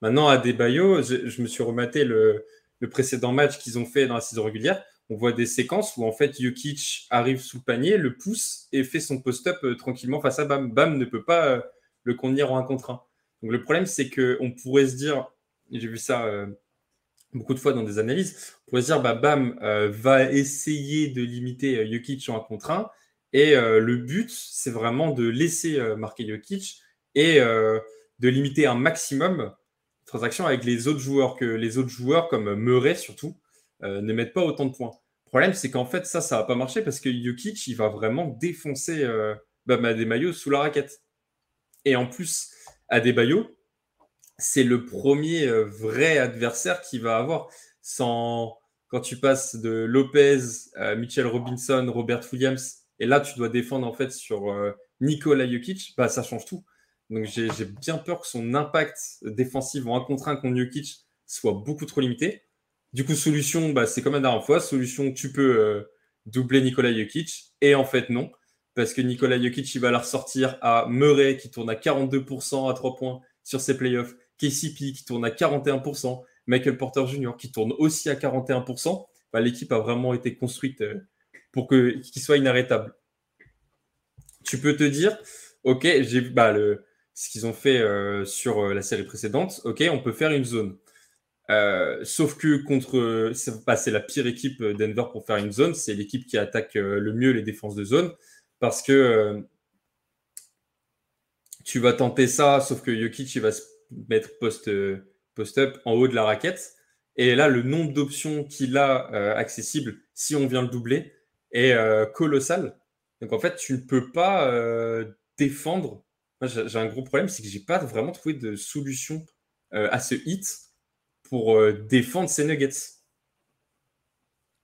Maintenant, à Debayo, je, je me suis rematé le, le précédent match qu'ils ont fait dans la saison régulière. On voit des séquences où, en fait, Jokic arrive sous le panier, le pousse et fait son post-up euh, tranquillement face à Bam. Bam ne peut pas euh, le contenir en un contre un. Donc, le problème, c'est qu'on pourrait se dire, j'ai vu ça euh, beaucoup de fois dans des analyses, on pourrait se dire, bah, Bam va essayer de limiter Jokic en un contre un et euh, le but, c'est vraiment de laisser euh, marquer Jokic et euh, de limiter un maximum de transactions avec les autres joueurs, que les autres joueurs, comme Murray surtout, ne mettent pas autant de points. Le problème, c'est qu'en fait, ça, ça va pas marcher parce que Jokic, il va vraiment défoncer Bam Adebayo sous la raquette. Et en plus, Adebayo, c'est le premier vrai adversaire qu'il va avoir. Quand tu passes de Lopez, Mitchell Robinson, Robert Williams et là, tu dois défendre en fait sur euh, Nikola Jokic, bah, ça change tout. Donc j'ai bien peur que son impact défensif en un contre un contre Jokic soit beaucoup trop limité. Du coup, solution, bah, c'est comme la dernière fois. Solution, tu peux euh, doubler Nikola Jokic. Et en fait, non. Parce que Nikola Jokic, il va la ressortir à Murray qui tourne à 42% à 3 points sur ses playoffs. KCP qui tourne à 41%. Michael Porter Jr. qui tourne aussi à 41%. Bah, l'équipe a vraiment été construite euh, pour qu'il soit inarrêtable. Tu peux te dire, ok, j'ai bah, ce qu'ils ont fait euh, sur la série précédente, ok, on peut faire une zone. Euh, sauf que contre, c'est la pire équipe Denver pour faire une zone, c'est l'équipe qui attaque le mieux les défenses de zone, parce que tu vas tenter ça, sauf que Jokic va se mettre post, post-up en haut de la raquette, et là le nombre d'options qu'il a accessibles, si on vient le doubler, est euh, colossal. Donc en fait, tu ne peux pas euh, défendre. J'ai un gros problème, c'est que j'ai pas vraiment trouvé de solution euh, à ce hit pour défendre ces nuggets.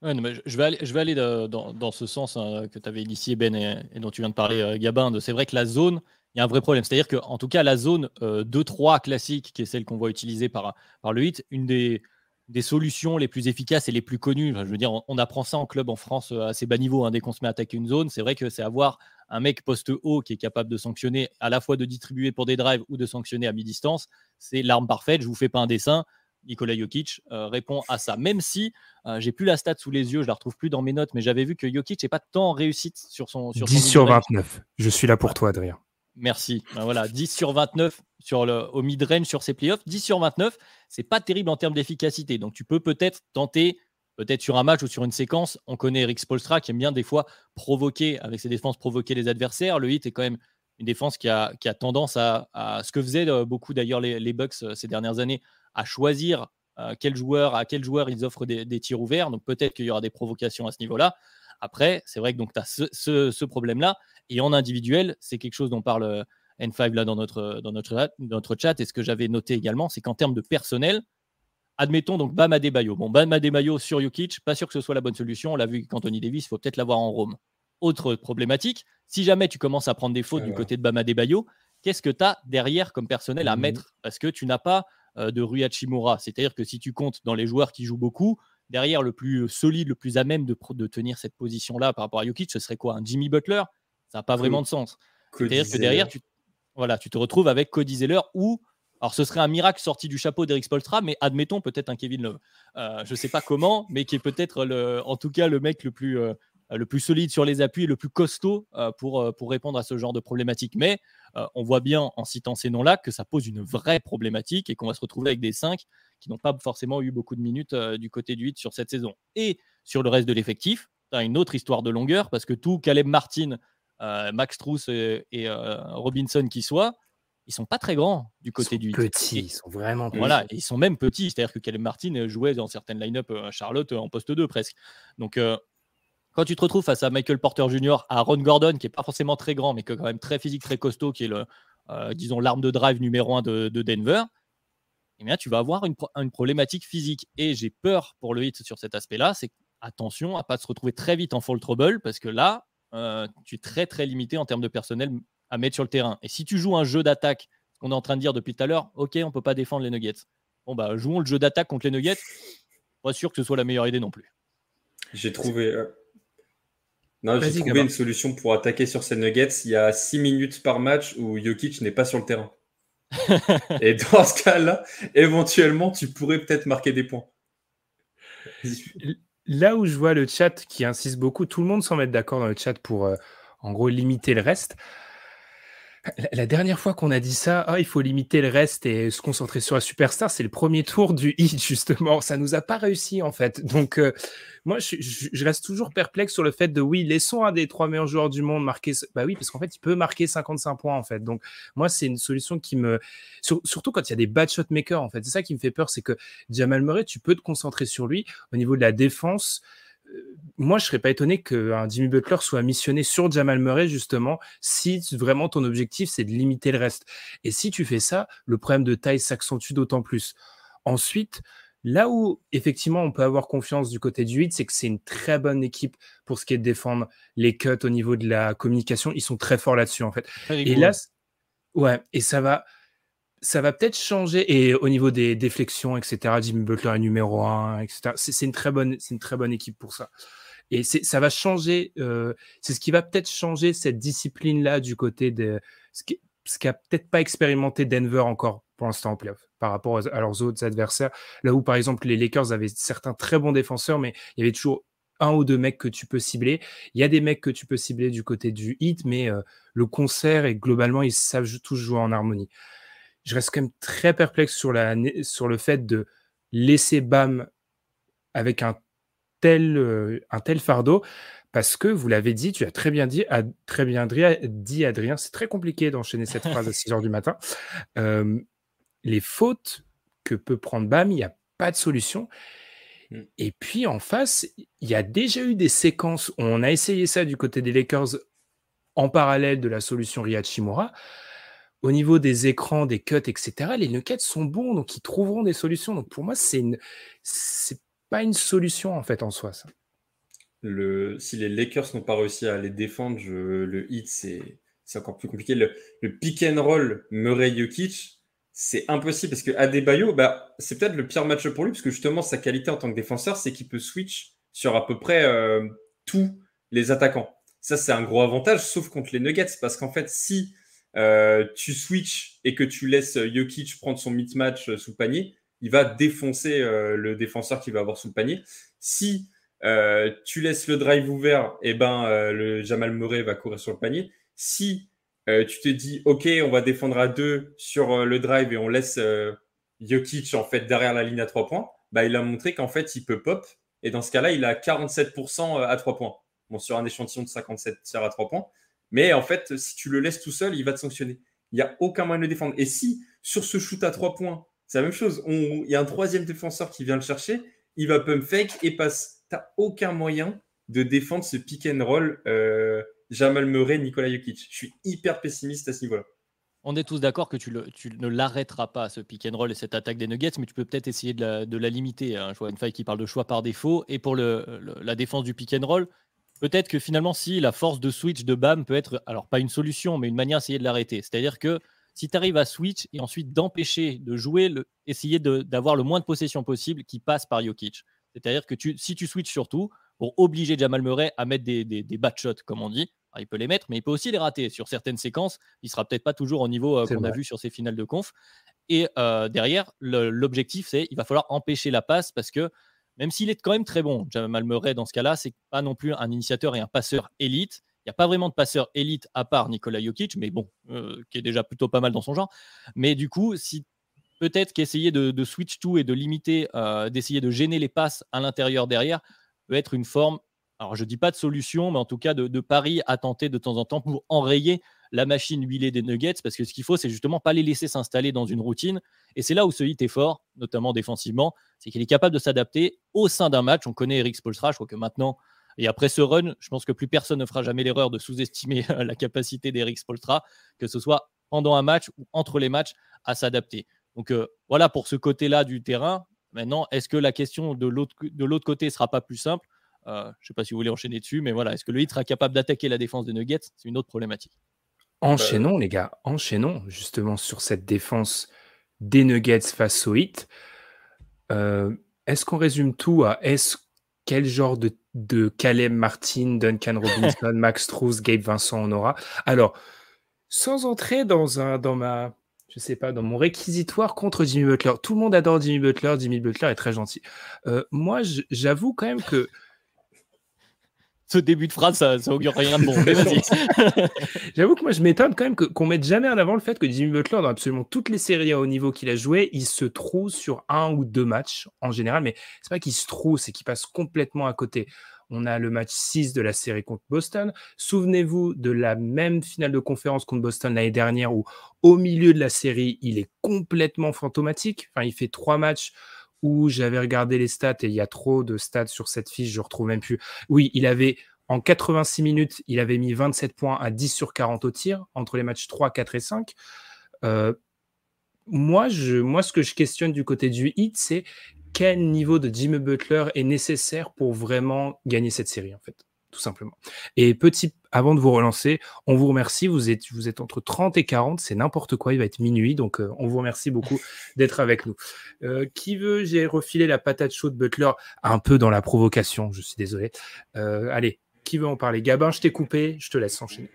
je vais aller, je vais aller dans, ce sens hein, que tu avais initié, Ben, et, dont tu viens de parler, Gabin. C'est vrai que la zone, il y a un vrai problème. C'est-à-dire qu'en tout cas, la zone 2-3 classique, qui est celle qu'on voit utiliser par, le hit, une des, des solutions les plus efficaces et les plus connues. je veux dire, on, apprend ça en club en France euh, à assez bas niveau. Hein, dès qu'on se met à attaquer une zone, c'est vrai que c'est avoir un mec poste haut qui est capable de sanctionner à la fois de distribuer pour des drives ou de sanctionner à mi-distance. C'est l'arme parfaite. Je vous fais pas un dessin. Nicolas Jokic euh, répond à ça. Même si euh, j'ai plus la stat sous les yeux, je la retrouve plus dans mes notes, mais j'avais vu que Jokic n'est pas tant réussite sur son. Sur 10 sur 29. Je suis là pour toi, Adrien. Merci. Ben voilà, 10 sur 29 sur le, au mid-range sur ses playoffs. 10 sur 29, c'est pas terrible en termes d'efficacité. Donc tu peux peut-être tenter, peut-être sur un match ou sur une séquence. On connaît Eric Spolstra qui aime bien des fois provoquer, avec ses défenses, provoquer les adversaires. Le hit est quand même une défense qui a, qui a tendance à, ce que faisaient euh, beaucoup d'ailleurs les, les, Bucks ces dernières années, à choisir euh, quel joueur, à quel joueur ils offrent des, des tirs ouverts. Donc peut-être qu'il y aura des provocations à ce niveau-là. Après, c'est vrai que tu as ce, problème-là. Et en individuel, c'est quelque chose dont parle euh, N5 là dans notre, dans notre, notre chat. Et ce que j'avais noté également, c'est qu'en termes de personnel, admettons donc Bam Adebayo. Bon, Bam Adebayo sur Jokic, pas sûr que ce soit la bonne solution. On l'a vu qu'Anthony Davis, il faut peut-être l'avoir en Rome. Autre problématique, si jamais tu commences à prendre des fautes du côté de Bam Adebayo, qu'est-ce que tu as derrière comme personnel à mmh mettre? Parce que tu n'as pas de Rui Hachimura. C'est-à-dire que si tu comptes dans les joueurs qui jouent beaucoup, derrière le plus solide, le plus à même de, de tenir cette position-là par rapport à Jokic, ce serait quoi? Un Jimmy Butler? Ça n'a pas vraiment de sens. C'est-à-dire que derrière, tu, voilà, tu te retrouves avec Cody Zeller ou alors, ce serait un miracle sorti du chapeau d'Eric Spolstra, mais admettons peut-être un Kevin Love. Euh, je ne sais pas comment, mais qui est peut-être, en tout cas, le mec le plus, euh, le plus solide sur les appuis, le plus costaud pour, pour répondre à ce genre de problématique. Mais on voit bien en citant ces noms-là que ça pose une vraie problématique et qu'on va se retrouver avec des 5 qui n'ont pas forcément eu beaucoup de minutes du côté du 8 sur cette saison. Et sur le reste de l'effectif, une autre histoire de longueur parce que tout Caleb Martin, Max Truss et, Robinson qui soient, ils sont pas très grands du côté du 8. Petits, ils sont vraiment petits. Voilà, ils sont même petits. C'est-à-dire que Caleb Martin jouait dans certaines line-up à Charlotte en poste 2 presque. Donc, quand tu te retrouves face à Michael Porter Jr., à Ron Gordon, qui n'est pas forcément très grand, mais qui est quand même très physique, très costaud, qui est le, euh, disons, l'arme de drive numéro un de, Denver, eh bien, tu vas avoir une, problématique physique. Et j'ai peur pour le hit sur cet aspect-là, c'est attention à pas se retrouver très vite en fall trouble, parce que là, euh, tu es très très limité en termes de personnel à mettre sur le terrain. Et si tu joues un jeu d'attaque, ce qu'on est en train de dire depuis tout à l'heure, ok, on peut pas défendre les Nuggets. Bon bah jouons le jeu d'attaque contre les Nuggets. Pas sûr que ce soit la meilleure idée non plus. J'ai trouvé, euh, non, j'ai trouvé une solution pour attaquer sur ces Nuggets. Il y a 6 minutes par match où Jokic n'est pas sur le terrain. Et dans ce cas-là, éventuellement, tu pourrais peut-être marquer des points. Là où je vois le chat qui insiste beaucoup, tout le monde s'en met d'accord dans le chat pour, euh, en gros, limiter le reste. La dernière fois qu'on a dit ça, ah, il faut limiter le reste et se concentrer sur la superstar, c'est le premier tour du hit, justement. Ça nous a pas réussi, en fait. Donc, euh, moi, je, reste toujours perplexe sur le fait de, oui, laissons un des trois meilleurs joueurs du monde marquer. Bah oui, parce qu'en fait, il peut marquer 55 points, en fait. Donc, moi, c'est une solution qui me. surtout quand il y a des bad shot makers, en fait. C'est ça qui me fait peur, c'est que Jamal Murray, tu peux te concentrer sur lui. Au niveau de la défense, moi, je serais pas étonné qu'un Jimmy Butler soit missionné sur Jamal Murray, justement, si vraiment ton objectif, c'est de limiter le reste. Et si tu fais ça, le problème de taille s'accentue d'autant plus. Ensuite, là où, effectivement, on peut avoir confiance du côté du 8, c'est que c'est une très bonne équipe pour ce qui est de défendre les cuts au niveau de la communication. Ils sont très forts là-dessus, en fait. Et là, ouais, et ça va ça va peut-être changer et au niveau des déflexions, etc. Jimmy Butler est numéro un, etc. C'est une très bonne, une très bonne équipe pour ça. Et ça va changer. Euh, c'est ce qui va peut-être changer cette discipline-là du côté de ce qui, peut-être pas expérimenté Denver encore pour l'instant en playoff par rapport à leurs autres adversaires. Là où par exemple les Lakers avaient certains très bons défenseurs, mais il y avait toujours un ou deux mecs que tu peux cibler. Il y a des mecs que tu peux cibler du côté du hit, mais euh, le concert et globalement ils savent tous jouer en harmonie je reste quand même très perplexe sur, la, sur le fait de laisser Bam avec un tel, euh, un tel fardeau, parce que vous l'avez dit, tu as très bien dit, très bien dit Adrien, c'est très compliqué d'enchaîner cette phrase à 6 heures du matin. Euh, les fautes que peut prendre Bam, il n'y a pas de solution. Mm. Et puis en face, il y a déjà eu des séquences où on a essayé ça du côté des Lakers en parallèle de la solution Riyad Shimura au niveau des écrans, des cuts, etc., les Nuggets sont bons, donc ils trouveront des solutions. Donc pour moi, c'est une, c'est pas une solution en fait en soi. Ça. Le, si les Lakers n'ont pas réussi à les défendre, le hit c'est, c'est encore plus compliqué. Le, pick and roll Murray Jokic, c'est impossible parce que Adebayo, bah, c'est peut-être le pire match pour lui parce que justement sa qualité en tant que défenseur, c'est qu'il peut switch sur à peu près euh, tous les attaquants. Ça, c'est un gros avantage, sauf contre les Nuggets, parce qu'en fait, si euh, tu switches et que tu laisses Jokic prendre son mid-match euh, sous le panier, il va défoncer euh, le défenseur qui va avoir sous le panier. Si tu laisses le drive ouvert, eh ben, le Jamal Murray va courir sur le panier. Si tu te dis, OK, on va défendre à deux sur le drive et on laisse Jokic en fait derrière la ligne à trois points, bah, il a montré qu'en fait, il peut pop. Et dans ce cas-là, il a 47% à trois points. Bon, sur un échantillon de 57 tirs à trois points. Mais en fait, si tu le laisses tout seul, il va te sanctionner. Il n'y a aucun moyen de le défendre. Et si sur ce shoot à trois points, c'est la même chose, il y a un troisième défenseur qui vient le chercher, il va pump fake et passe. Tu n'as aucun moyen de défendre ce pick and roll euh, Jamal Murray, Nicolas Jokic. Je suis hyper pessimiste à ce niveau-là. on est tous d'accord que tu, ne l'arrêteras pas, ce pick and roll et cette attaque des Nuggets, mais tu peux peut-être essayer de la, limiter. Hein. Je vois une faille qui parle de choix par défaut. Et pour la défense du pick and roll, peut-être que finalement, si la force de switch de BAM peut être, alors pas une solution, mais une manière d'essayer de l'arrêter. C'est-à-dire que si tu arrives à switch et ensuite d'empêcher de jouer, le, essayer d'avoir le moins de possession possible qui passe par Jokic. C'est-à-dire que tu, si tu switches surtout, pour obliger Jamal Murray à mettre des, des, des bad shots, comme on dit, il peut les mettre, mais il peut aussi les rater. Sur certaines séquences, il sera peut-être pas toujours au niveau euh, qu'on a vu sur ces finales de conf. Et euh, derrière, l'objectif, c'est il va falloir empêcher la passe parce que même s'il est quand même très bon, Jamal Murray dans ce cas-là, c'est pas non plus un initiateur et un passeur élite. Il n'y a pas vraiment de passeur élite à part Nikola Jokic, mais bon, euh, qui est déjà plutôt pas mal dans son genre. Mais du coup, si peut-être qu'essayer de, switch tout et de limiter, d'essayer de gêner les passes à l'intérieur derrière peut être une forme alors je ne dis pas de solution, mais en tout cas de, de paris à tenter de temps en temps pour enrayer la machine huilée des Nuggets, parce que ce qu'il faut, c'est justement pas les laisser s'installer dans une routine. Et c'est là où ce hit est fort, notamment défensivement, c'est qu'il est capable de s'adapter au sein d'un match. On connaît Eric Spolstra, je crois que maintenant, et après ce run, je pense que plus personne ne fera jamais l'erreur de sous-estimer la capacité d'Eric Spolstra, que ce soit pendant un match ou entre les matchs, à s'adapter. Donc euh, voilà pour ce côté-là du terrain. Maintenant, est-ce que la question de l'autre côté ne sera pas plus simple? Euh, je ne sais pas si vous voulez enchaîner dessus, mais voilà, est-ce que le hit sera capable d'attaquer la défense des Nuggets? C'est une autre problématique. Enchaînons, les gars, enchaînons justement sur cette défense des Nuggets face au hit. Euh, est-ce qu'on résume tout à est-ce quel genre de, de Caleb Martin, Duncan Robinson, Max Struz, Gabe Vincent on aura? Alors, sans entrer dans, un, dans ma, je sais pas, dans mon réquisitoire contre Jimmy Butler. Tout le monde adore Jimmy Butler. Jimmy Butler est très gentil. Euh, moi, j'avoue quand même que ce début de phrase, ça, ça augure rien de bon. J'avoue que moi, je m'étonne quand même qu'on mette jamais en avant le fait que Jimmy Butler, dans absolument toutes les séries à haut niveau qu'il a joué, il se trouve sur un ou deux matchs en général. Mais c'est pas qu'il se trouve, c'est qu'il passe complètement à côté. On a le match 6 de la série contre Boston. Souvenez-vous de la même finale de conférence contre Boston l'année dernière où, au milieu de la série, il est complètement fantomatique. Enfin, il fait trois matchs où j'avais regardé les stats et il y a trop de stats sur cette fiche, je retrouve même plus. Oui, il avait en 86 minutes, il avait mis 27 points à 10 sur 40 au tir entre les matchs 3, 4 et 5. Euh, moi, je, moi, ce que je questionne du côté du hit, c'est quel niveau de Jimmy Butler est nécessaire pour vraiment gagner cette série, en fait? Tout simplement. Et petit, avant de vous relancer, on vous remercie. Vous êtes, vous êtes entre 30 et 40, c'est n'importe quoi. Il va être minuit, donc euh, on vous remercie beaucoup d'être avec nous. Euh, qui veut J'ai refilé la patate chaude Butler un peu dans la provocation. Je suis désolé. Euh, allez, qui veut en parler? Gabin, je t'ai coupé, je te laisse enchaîner.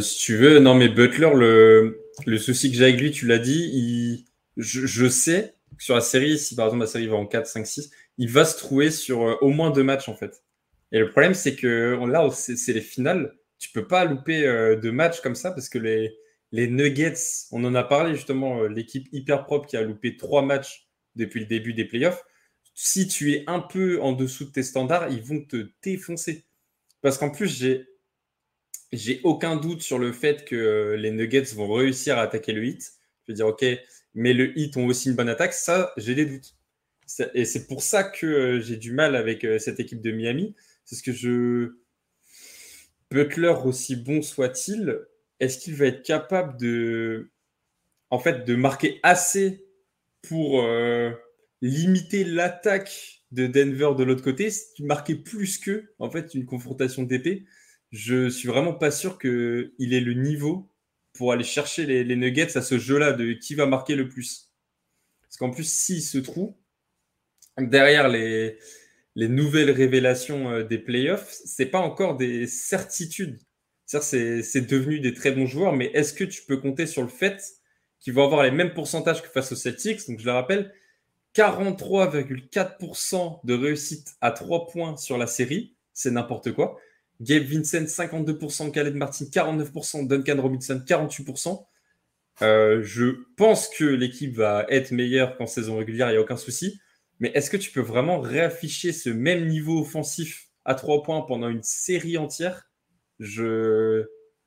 si tu veux, non mais Butler, le, le souci que j'ai avec lui, tu l'as dit, il, je, je, sais sur la série, si par exemple la série va en 4, 5, 6, il va se trouver sur au moins deux matchs en fait. Et le problème, c'est que là, c'est les finales. Tu peux pas louper euh, de matchs comme ça parce que les, Nuggets, on en a parlé justement, euh, l'équipe hyper propre qui a loupé trois matchs depuis le début des playoffs. Si tu es un peu en dessous de tes standards, ils vont te défoncer. Parce qu'en plus, j'ai j'ai aucun doute sur le fait que euh, les Nuggets vont réussir à attaquer le hit. Je veux dire, ok, mais le hit ont aussi une bonne attaque. Ça, j'ai des doutes. Et c'est pour ça que j'ai du mal avec cette équipe de Miami. C'est ce que je. Butler, aussi bon soit-il, est-ce qu'il va être capable de. En fait, de marquer assez pour euh, limiter l'attaque de Denver de l'autre côté, marquer plus que en fait une confrontation d'épée, je suis vraiment pas sûr qu'il ait le niveau pour aller chercher les, les nuggets à ce jeu-là de qui va marquer le plus. Parce qu'en plus, s'il se trouve derrière les, les nouvelles révélations euh, des playoffs, c'est pas encore des certitudes. C'est devenu des très bons joueurs, mais est-ce que tu peux compter sur le fait qu'ils vont avoir les mêmes pourcentages que face aux Celtics? Donc, je le rappelle, 43,4% de réussite à 3 points sur la série, c'est n'importe quoi. Gabe Vincent, 52%, Khaled Martin, 49%, Duncan Robinson, 48%. Euh, je pense que l'équipe va être meilleure qu'en saison régulière, il n'y a aucun souci. Mais est-ce que tu peux vraiment réafficher ce même niveau offensif à trois points pendant une série entière? Je.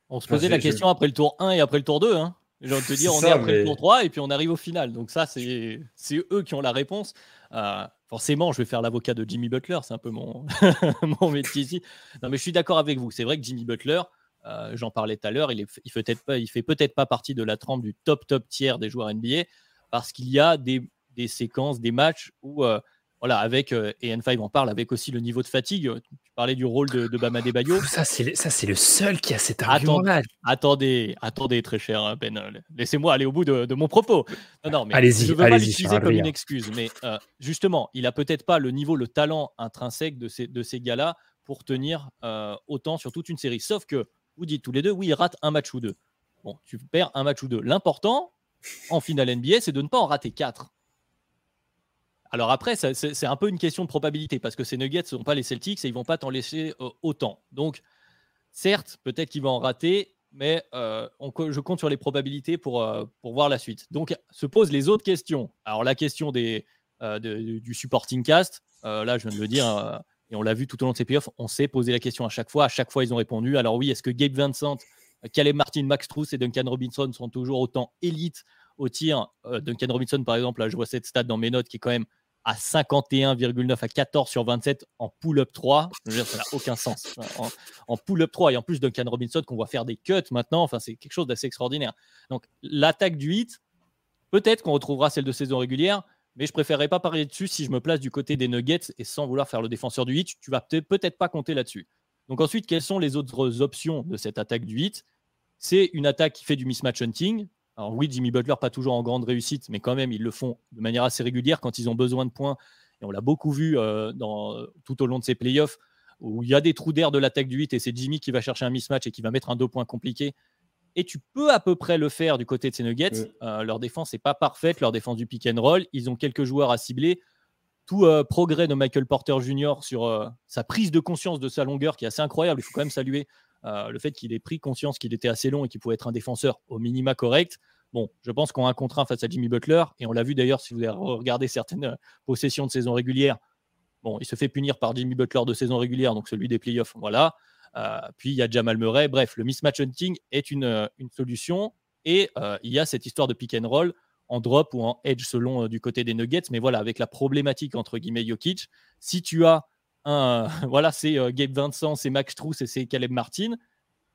On se posait la question après le tour 1 et après le tour 2. Hein. J'ai envie de te dire, on est après le tour 3 et puis on arrive au final. Donc, ça, c'est eux qui ont la réponse. Euh, forcément, je vais faire l'avocat de Jimmy Butler. C'est un peu mon, mon métier ici. Non, mais je suis d'accord avec vous. C'est vrai que Jimmy Butler, J'en parlais tout à l'heure, il, il fait peut-être pas, peut-être pas partie de la trempe du top top tiers des joueurs NBA parce qu'il y a des, des, séquences, des matchs où voilà, avec, euh, et N5 en parle, avec aussi le niveau de fatigue. Euh, tu parlais du rôle de, de Bama Bayo. Ça, c'est, c'est le seul qui a cet argument-là. Attendez, attendez, très cher hein, Ben. Laissez-moi aller au bout de, mon propos. Non, non, mais allez-y, je ne veux pas l'utiliser comme une excuse. Mais euh, justement, il a peut-être pas le niveau, le talent intrinsèque de ces, de ces gars-là pour tenir autant sur toute une série. Sauf que, vous dites tous les deux, oui, il rate un match ou deux. Bon, tu perds un match ou deux. L'important, en finale NBA, c'est de ne pas en rater quatre. Alors après, c'est un peu une question de probabilité parce que ces Nuggets ne sont pas les Celtics et ils vont pas t'en laisser euh, autant. Donc, certes, peut-être qu'il va en rater, mais euh, je compte sur les probabilités pour, euh, pour voir la suite. Donc, se posent les autres questions. Alors, la question des, du supporting cast, là, je viens de le dire, et on l'a vu tout au long de ces playoffs, on s'est posé la question à chaque fois. À chaque fois, ils ont répondu. Alors, oui, est-ce que Gabe Vincent, Caleb Martin, Max Truss et Duncan Robinson sont toujours autant élites au tir? Duncan Robinson, par exemple, là, je vois cette stat dans mes notes qui est quand même à 51,9 à 14 sur 27 en pull-up 3. ça n'a aucun sens. En, pull-up 3 et en plus Duncan Robinson qu'on voit faire des cuts maintenant, enfin, c'est quelque chose d'assez extraordinaire. Donc l'attaque du hit, peut-être qu'on retrouvera celle de saison régulière, mais je préférerais pas parler dessus si je me place du côté des Nuggets et sans vouloir faire le défenseur du hit, tu vas peut-être pas compter là-dessus. Donc ensuite, quelles sont les autres options de cette attaque du hit C'est une attaque qui fait du mismatch hunting, alors oui, Jimmy Butler, pas toujours en grande réussite, mais quand même, ils le font de manière assez régulière quand ils ont besoin de points. Et on l'a beaucoup vu euh, dans, tout au long de ces playoffs, où il y a des trous d'air de l'attaque du 8 et c'est Jimmy qui va chercher un mismatch et qui va mettre un deux points compliqué. Et tu peux à peu près le faire du côté de ces Nuggets. Euh, leur défense n'est pas parfaite, leur défense du pick and roll. Ils ont quelques joueurs à cibler. Tout euh, progrès de Michael Porter Jr. sur sa prise de conscience de sa longueur, qui est assez incroyable. Il faut quand même saluer euh, le fait qu'il ait pris conscience qu'il était assez long et qu'il pouvait être un défenseur au minima correct. Bon, je pense qu'on a un contre face à Jimmy Butler, et on l'a vu d'ailleurs si vous regardé certaines euh, possessions de saison régulière. Bon, il se fait punir par Jimmy Butler de saison régulière, donc celui des playoffs, voilà. Euh, puis il y a Jamal Murray. Bref, le mismatch hunting est une, solution, et il y a cette histoire de pick and roll en drop ou en edge selon du côté des Nuggets. Mais voilà, avec la problématique entre guillemets Jokic, si tu as voilà, c'est euh, Gabe Vincent, c'est Max Truss et c'est Caleb Martin.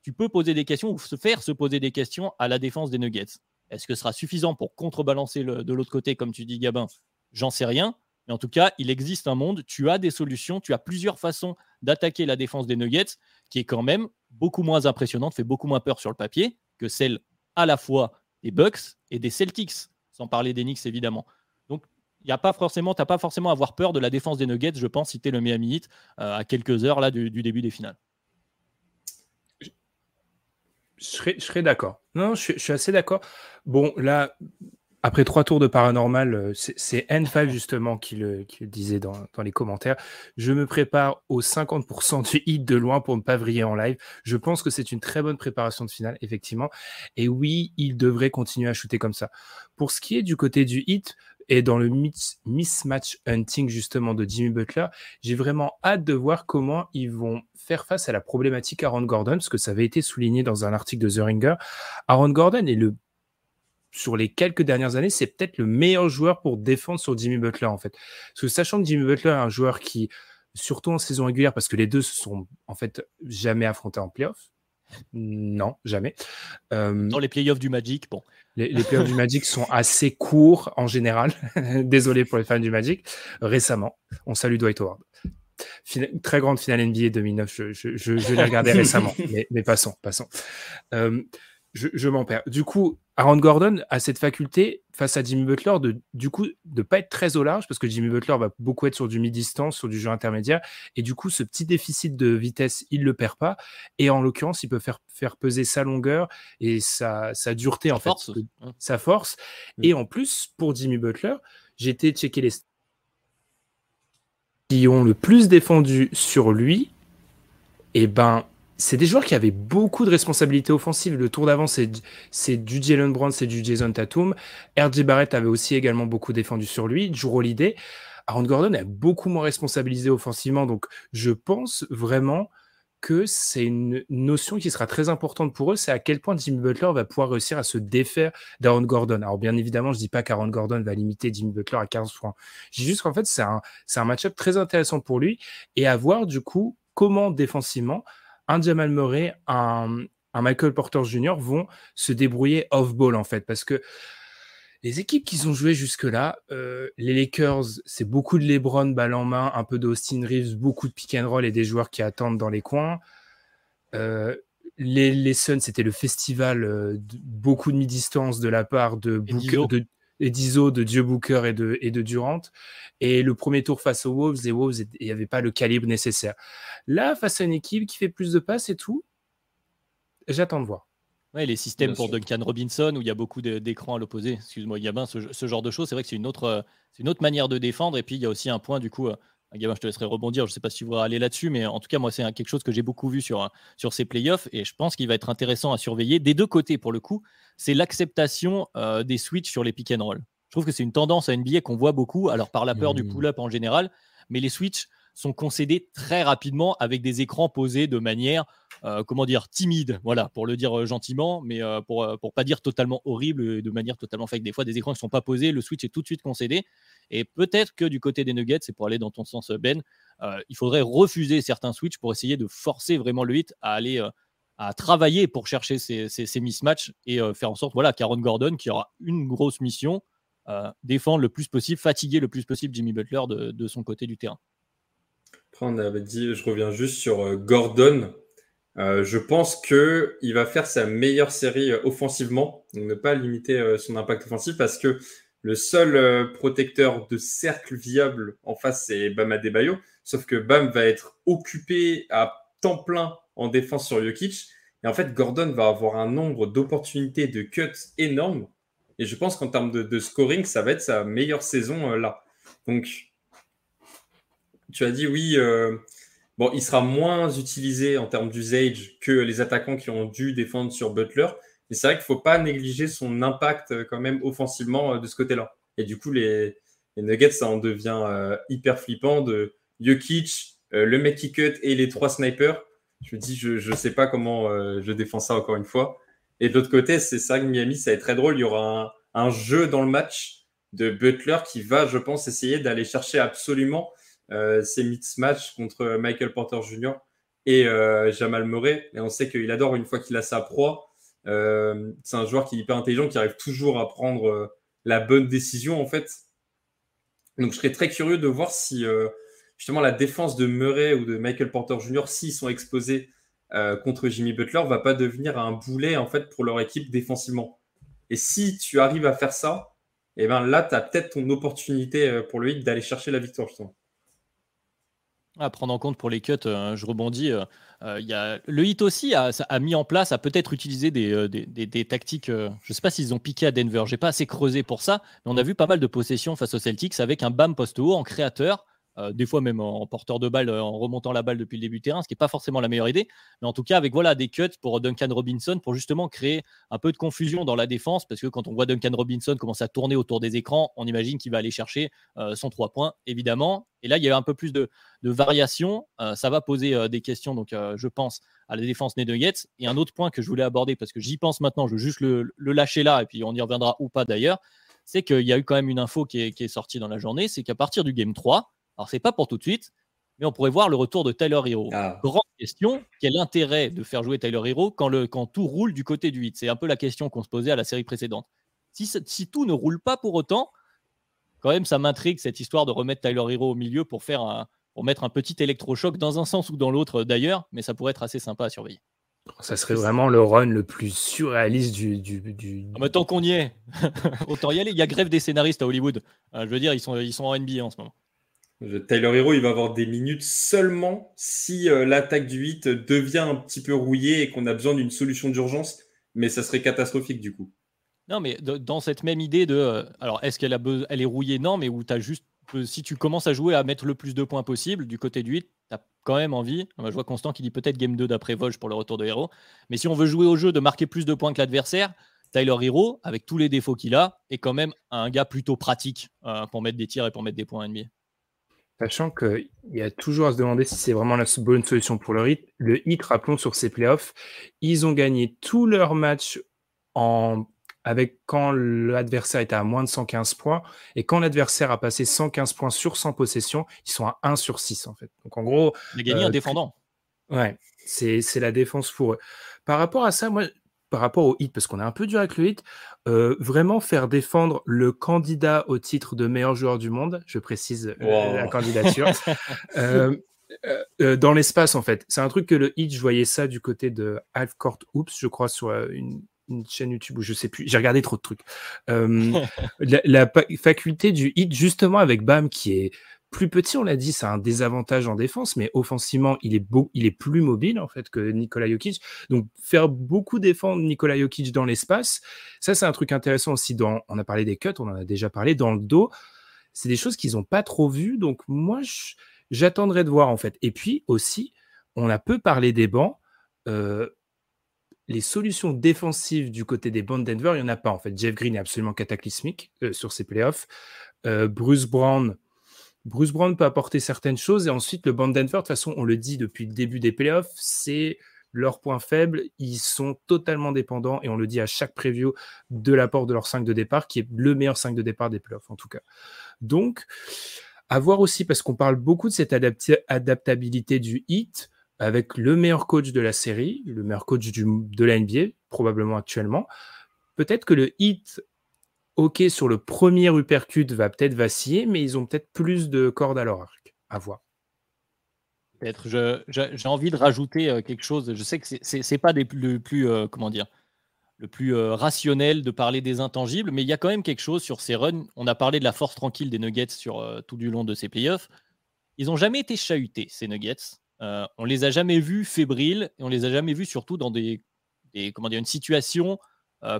Tu peux poser des questions ou se faire se poser des questions à la défense des Nuggets. Est-ce que ce sera suffisant pour contrebalancer de l'autre côté, comme tu dis, Gabin? J'en sais rien. Mais en tout cas, il existe un monde, tu as des solutions, tu as plusieurs façons d'attaquer la défense des Nuggets, qui est quand même beaucoup moins impressionnante, fait beaucoup moins peur sur le papier que celle à la fois des Bucks et des Celtics, sans parler des Knicks évidemment y a pas forcément, t'as pas forcément à avoir peur de la défense des Nuggets, je pense, si tu es le Miami Heat euh, à quelques heures là du, début des finales. Je serais, d'accord. Non, je, suis assez d'accord. Bon, là, après trois tours de paranormal, euh, c'est N5 justement qui le, disait dans, les commentaires. Je me prépare au 50% du hit de loin pour ne pas vriller en live. Je pense que c'est une très bonne préparation de finale, effectivement. Et oui, il devrait continuer à shooter comme ça. Pour ce qui est du côté du hit, et dans le mismatch hunting justement de Jimmy Butler, j'ai vraiment hâte de voir comment ils vont faire face à la problématique Aaron Gordon, parce que ça avait été souligné dans un article de The Ringer. Aaron Gordon est le sur les quelques dernières années, c'est peut-être le meilleur joueur pour défendre sur Jimmy Butler en fait. Parce que sachant que Jimmy Butler est un joueur qui, surtout en saison régulière, parce que les deux se sont en fait jamais affrontés en playoff, non, jamais. Euh, Dans les playoffs du Magic, bon. Les, les playoffs du Magic sont assez courts en général. Désolé pour les fans du Magic. Récemment, on salue Dwight Howard. très grande finale NBA 2009, je, je, je, l'ai regardé récemment, mais, mais, passons, passons. Euh, je, m'en perds. Du coup, Aaron Gordon a cette faculté face à Jimmy Butler de du coup de pas être très au large parce que Jimmy Butler va beaucoup être sur du mi-distance, sur du jeu intermédiaire. Et du coup ce petit déficit de vitesse il le perd pas. Et en l'occurrence il peut faire faire peser sa longueur et sa, sa dureté en fait, sa force. Mm. et en plus pour Jimmy Butler j'ai été checker les qui ont le plus défendu sur lui et ben c'est des joueurs qui avaient beaucoup de responsabilités offensives. Le tour d'avant, c'est, du Jalen Brown, c'est du Jason Tatum. RJ Barrett avait aussi également beaucoup défendu sur lui. Drew Holiday. Aaron Gordon est beaucoup moins responsabilisé offensivement. Donc, je pense vraiment que c'est une notion qui sera très importante pour eux. C'est à quel point Jimmy Butler va pouvoir réussir à se défaire d'Aaron Gordon. Alors, bien évidemment, je dis pas qu'Aaron Gordon va limiter Jimmy Butler à 15 points. Je dis juste qu'en fait, c'est un, c'est un match-up très intéressant pour lui et à voir, du coup, comment défensivement un Jamal Murray, un, un Michael Porter Jr. vont se débrouiller off-ball en fait, parce que les équipes qui ont joué jusque-là, euh, les Lakers, c'est beaucoup de LeBron balle en main, un peu d'Austin Reeves, beaucoup de pick and roll et des joueurs qui attendent dans les coins. Euh, les, les Suns, c'était le festival, euh, de, beaucoup de mi-distance de la part de de, et d'Iso, de Dieu Booker et de, et de Durant. Et le premier tour face aux Wolves, les Wolves, il n'y avait pas le calibre nécessaire. Là, face à une équipe qui fait plus de passes et tout, j'attends de voir. Ouais, les systèmes pour Duncan Robinson, où il y a beaucoup d'écrans à l'opposé, excuse-moi, il y a ce, ce, genre de choses, c'est vrai que c'est une, autre, une autre manière de défendre. Et puis, il y a aussi un point, du coup, Gabin, je te laisserai rebondir. Je ne sais pas si tu voudras aller là-dessus, mais en tout cas, moi, c'est quelque chose que j'ai beaucoup vu sur, sur ces playoffs et je pense qu'il va être intéressant à surveiller des deux côtés pour le coup. C'est l'acceptation euh, des switches sur les pick and roll. Je trouve que c'est une tendance à NBA qu'on voit beaucoup, alors par la peur du mmh. pull-up en général, mais les switches sont concédés très rapidement avec des écrans posés de manière, euh, comment dire, timide, voilà, pour le dire euh, gentiment, mais euh, pour pour pas dire totalement horrible, de manière totalement fake. Des fois, des écrans qui sont pas posés, le switch est tout de suite concédé. Et peut-être que du côté des Nuggets, c'est pour aller dans ton sens, Ben, il faudrait refuser certains switches pour essayer de forcer vraiment le hit à aller à travailler pour chercher ces, ces, mismatchs et faire en sorte, voilà, qu'Aaron Gordon, qui aura une grosse mission, défendre le plus possible, fatiguer le plus possible Jimmy Butler de, de son côté du terrain on avait dit, je reviens juste sur euh, Gordon. Euh, je pense que il va faire sa meilleure série euh, offensivement, donc ne pas limiter son impact offensif parce que le seul protecteur de cercle viable en face, c'est Bam Adebayo. Sauf que Bam va être occupé à temps plein en défense sur Jokic. Et en fait, Gordon va avoir un nombre d'opportunités de cuts énormes. Et je pense qu'en termes de, de, scoring, ça va être sa meilleure saison là. Donc, tu as dit oui, euh, bon, il sera moins utilisé en termes d'usage que les attaquants qui ont dû défendre sur Butler. Mais c'est vrai qu'il ne faut pas négliger son impact euh, quand même offensivement euh, de ce côté-là. Et du coup, les, Nuggets, ça en devient hyper flippant de Jokic, le mec qui cut et les trois snipers. Je me dis, je ne sais pas comment je défends ça encore une fois. Et de l'autre côté, c'est ça que Miami, ça va être très drôle. Il y aura un, jeu dans le match de Butler qui va, je pense, essayer d'aller chercher absolument ses match contre Michael Porter Jr. et euh, Jamal Murray. Et on sait qu'il adore une fois qu'il a sa proie. Euh, c'est un joueur qui est hyper intelligent, qui arrive toujours à prendre la bonne décision en fait. Donc je serais très curieux de voir si justement la défense de Murray ou de Michael Porter Jr. s'ils sont exposés contre Jimmy Butler va pas devenir un boulet en fait pour leur équipe défensivement. Et si tu arrives à faire ça, et eh ben là tu as peut-être ton opportunité pour le hit d'aller chercher la victoire justement. À prendre en compte pour les cuts, euh, je rebondis. Euh, euh, le hit aussi a, mis en place, a peut-être utilisé des, tactiques. je ne sais pas s'ils ont piqué à Denver. J'ai pas assez creusé pour ça, mais on a vu pas mal de possessions face aux Celtics avec un BAM post haut en créateur euh, des fois même en porteur de balle, euh, en remontant la balle depuis le début du terrain, ce qui n'est pas forcément la meilleure idée. Mais en tout cas, avec voilà, des cuts pour Duncan Robinson, pour justement créer un peu de confusion dans la défense, parce que quand on voit Duncan Robinson commencer à tourner autour des écrans, on imagine qu'il va aller chercher euh, son 3 points, évidemment. Et là, il y a un peu plus de, de variation. ça va poser des questions, donc je pense, à la défense Nuggets. Et un autre point que je voulais aborder, parce que j'y pense maintenant, je veux juste le, lâcher là, et puis on y reviendra ou pas d'ailleurs, c'est qu'il y a eu quand même une info qui est, qui est sortie dans la journée, c'est qu'à partir du Game 3, alors, c'est pas pour tout de suite, mais on pourrait voir le retour de Tyler Hero. Ah. Grande question, quel intérêt de faire jouer Tyler Hero quand, le, quand tout roule du côté du 8 C'est un peu la question qu'on se posait à la série précédente. Si, si tout ne roule pas pour autant, quand même, ça m'intrigue cette histoire de remettre Tyler Hero au milieu pour, faire un, pour mettre un petit électrochoc dans un sens ou dans l'autre d'ailleurs, mais ça pourrait être assez sympa à surveiller. Ça serait vraiment le run le plus surréaliste du. du, du... Ah, tant qu'on y est, autant y aller. Il y a grève des scénaristes à Hollywood. Euh, je veux dire, ils sont, ils sont en NBA en ce moment. Tyler Hero, il va avoir des minutes seulement si euh, l'attaque du 8 devient un petit peu rouillée et qu'on a besoin d'une solution d'urgence, mais ça serait catastrophique du coup. Non, mais dans cette même idée de. Euh, alors, est-ce qu'elle elle est rouillée? Non, mais où juste. Euh, si tu commences à jouer à mettre le plus de points possible du côté du 8, tu quand même envie. Je vois Constant qui dit peut-être game 2 d'après Volge pour le retour de Hero. Mais si on veut jouer au jeu de marquer plus de points que l'adversaire, Tyler Hero, avec tous les défauts qu'il a, est quand même un gars plutôt pratique pour mettre des tirs et pour mettre des points NBA. Sachant qu'il y a toujours à se demander si c'est vraiment la bonne solution pour le hit. Le hit, rappelons, sur ces playoffs, ils ont gagné tous leurs matchs en... avec quand l'adversaire était à moins de 115 points. Et quand l'adversaire a passé 115 points sur 100 possessions, ils sont à 1 sur 6 en fait. Donc en gros. Il a gagné en euh, défendant. Ouais. C'est la défense pour eux. Par rapport à ça, moi, par rapport au hit, parce qu'on est un peu dur avec le hit, euh, vraiment faire défendre le candidat au titre de meilleur joueur du monde, je précise euh, la candidature, dans l'espace en fait. C'est un truc que le hit, je voyais ça du côté de Half Court Oops, je crois, sur une, chaîne YouTube où je sais plus, j'ai regardé trop de trucs. la, la, faculté du hit, justement avec Bam, qui est plus petit, on l'a dit, c'est un désavantage en défense, mais offensivement, il est, beau, il est plus mobile en fait que Nikola Jokic. Donc, faire beaucoup défendre Nikola Jokic dans l'espace, ça, c'est un truc intéressant aussi. On a parlé des cuts, on en a déjà parlé. Dans le dos, c'est des choses qu'ils n'ont pas trop vues. Donc, moi, j'attendrai de voir en fait. Et puis aussi, on a peu parlé des bancs. Euh, les solutions défensives du côté des bancs Denver, il n'y en a pas en fait. Jeff Green est absolument cataclysmique euh, sur ses playoffs. Euh, Bruce Brown, Bruce Brown peut apporter certaines choses et ensuite le band Denver, de toute façon, on le dit depuis le début des playoffs, c'est leur point faible. Ils sont totalement dépendants et on le dit à chaque preview de l'apport de leur 5 de départ, qui est le meilleur 5 de départ des playoffs en tout cas. Donc, à voir aussi parce qu'on parle beaucoup de cette adaptabilité du hit avec le meilleur coach de la série, le meilleur coach de la NBA, probablement actuellement. Peut-être que le hit OK, sur le premier uppercut va peut-être vaciller, mais ils ont peut-être plus de cordes à leur arc. À voir. Peut-être. J'ai envie de rajouter euh, quelque chose. Je sais que c'est n'est pas le plus, euh, comment dire, le plus euh, rationnel de parler des intangibles, mais il y a quand même quelque chose sur ces runs. On a parlé de la force tranquille des Nuggets sur tout du long de ces playoffs. Ils n'ont jamais été chahutés, ces Nuggets. on les a jamais vus fébriles et on les a jamais vus surtout dans des comment dire, une situation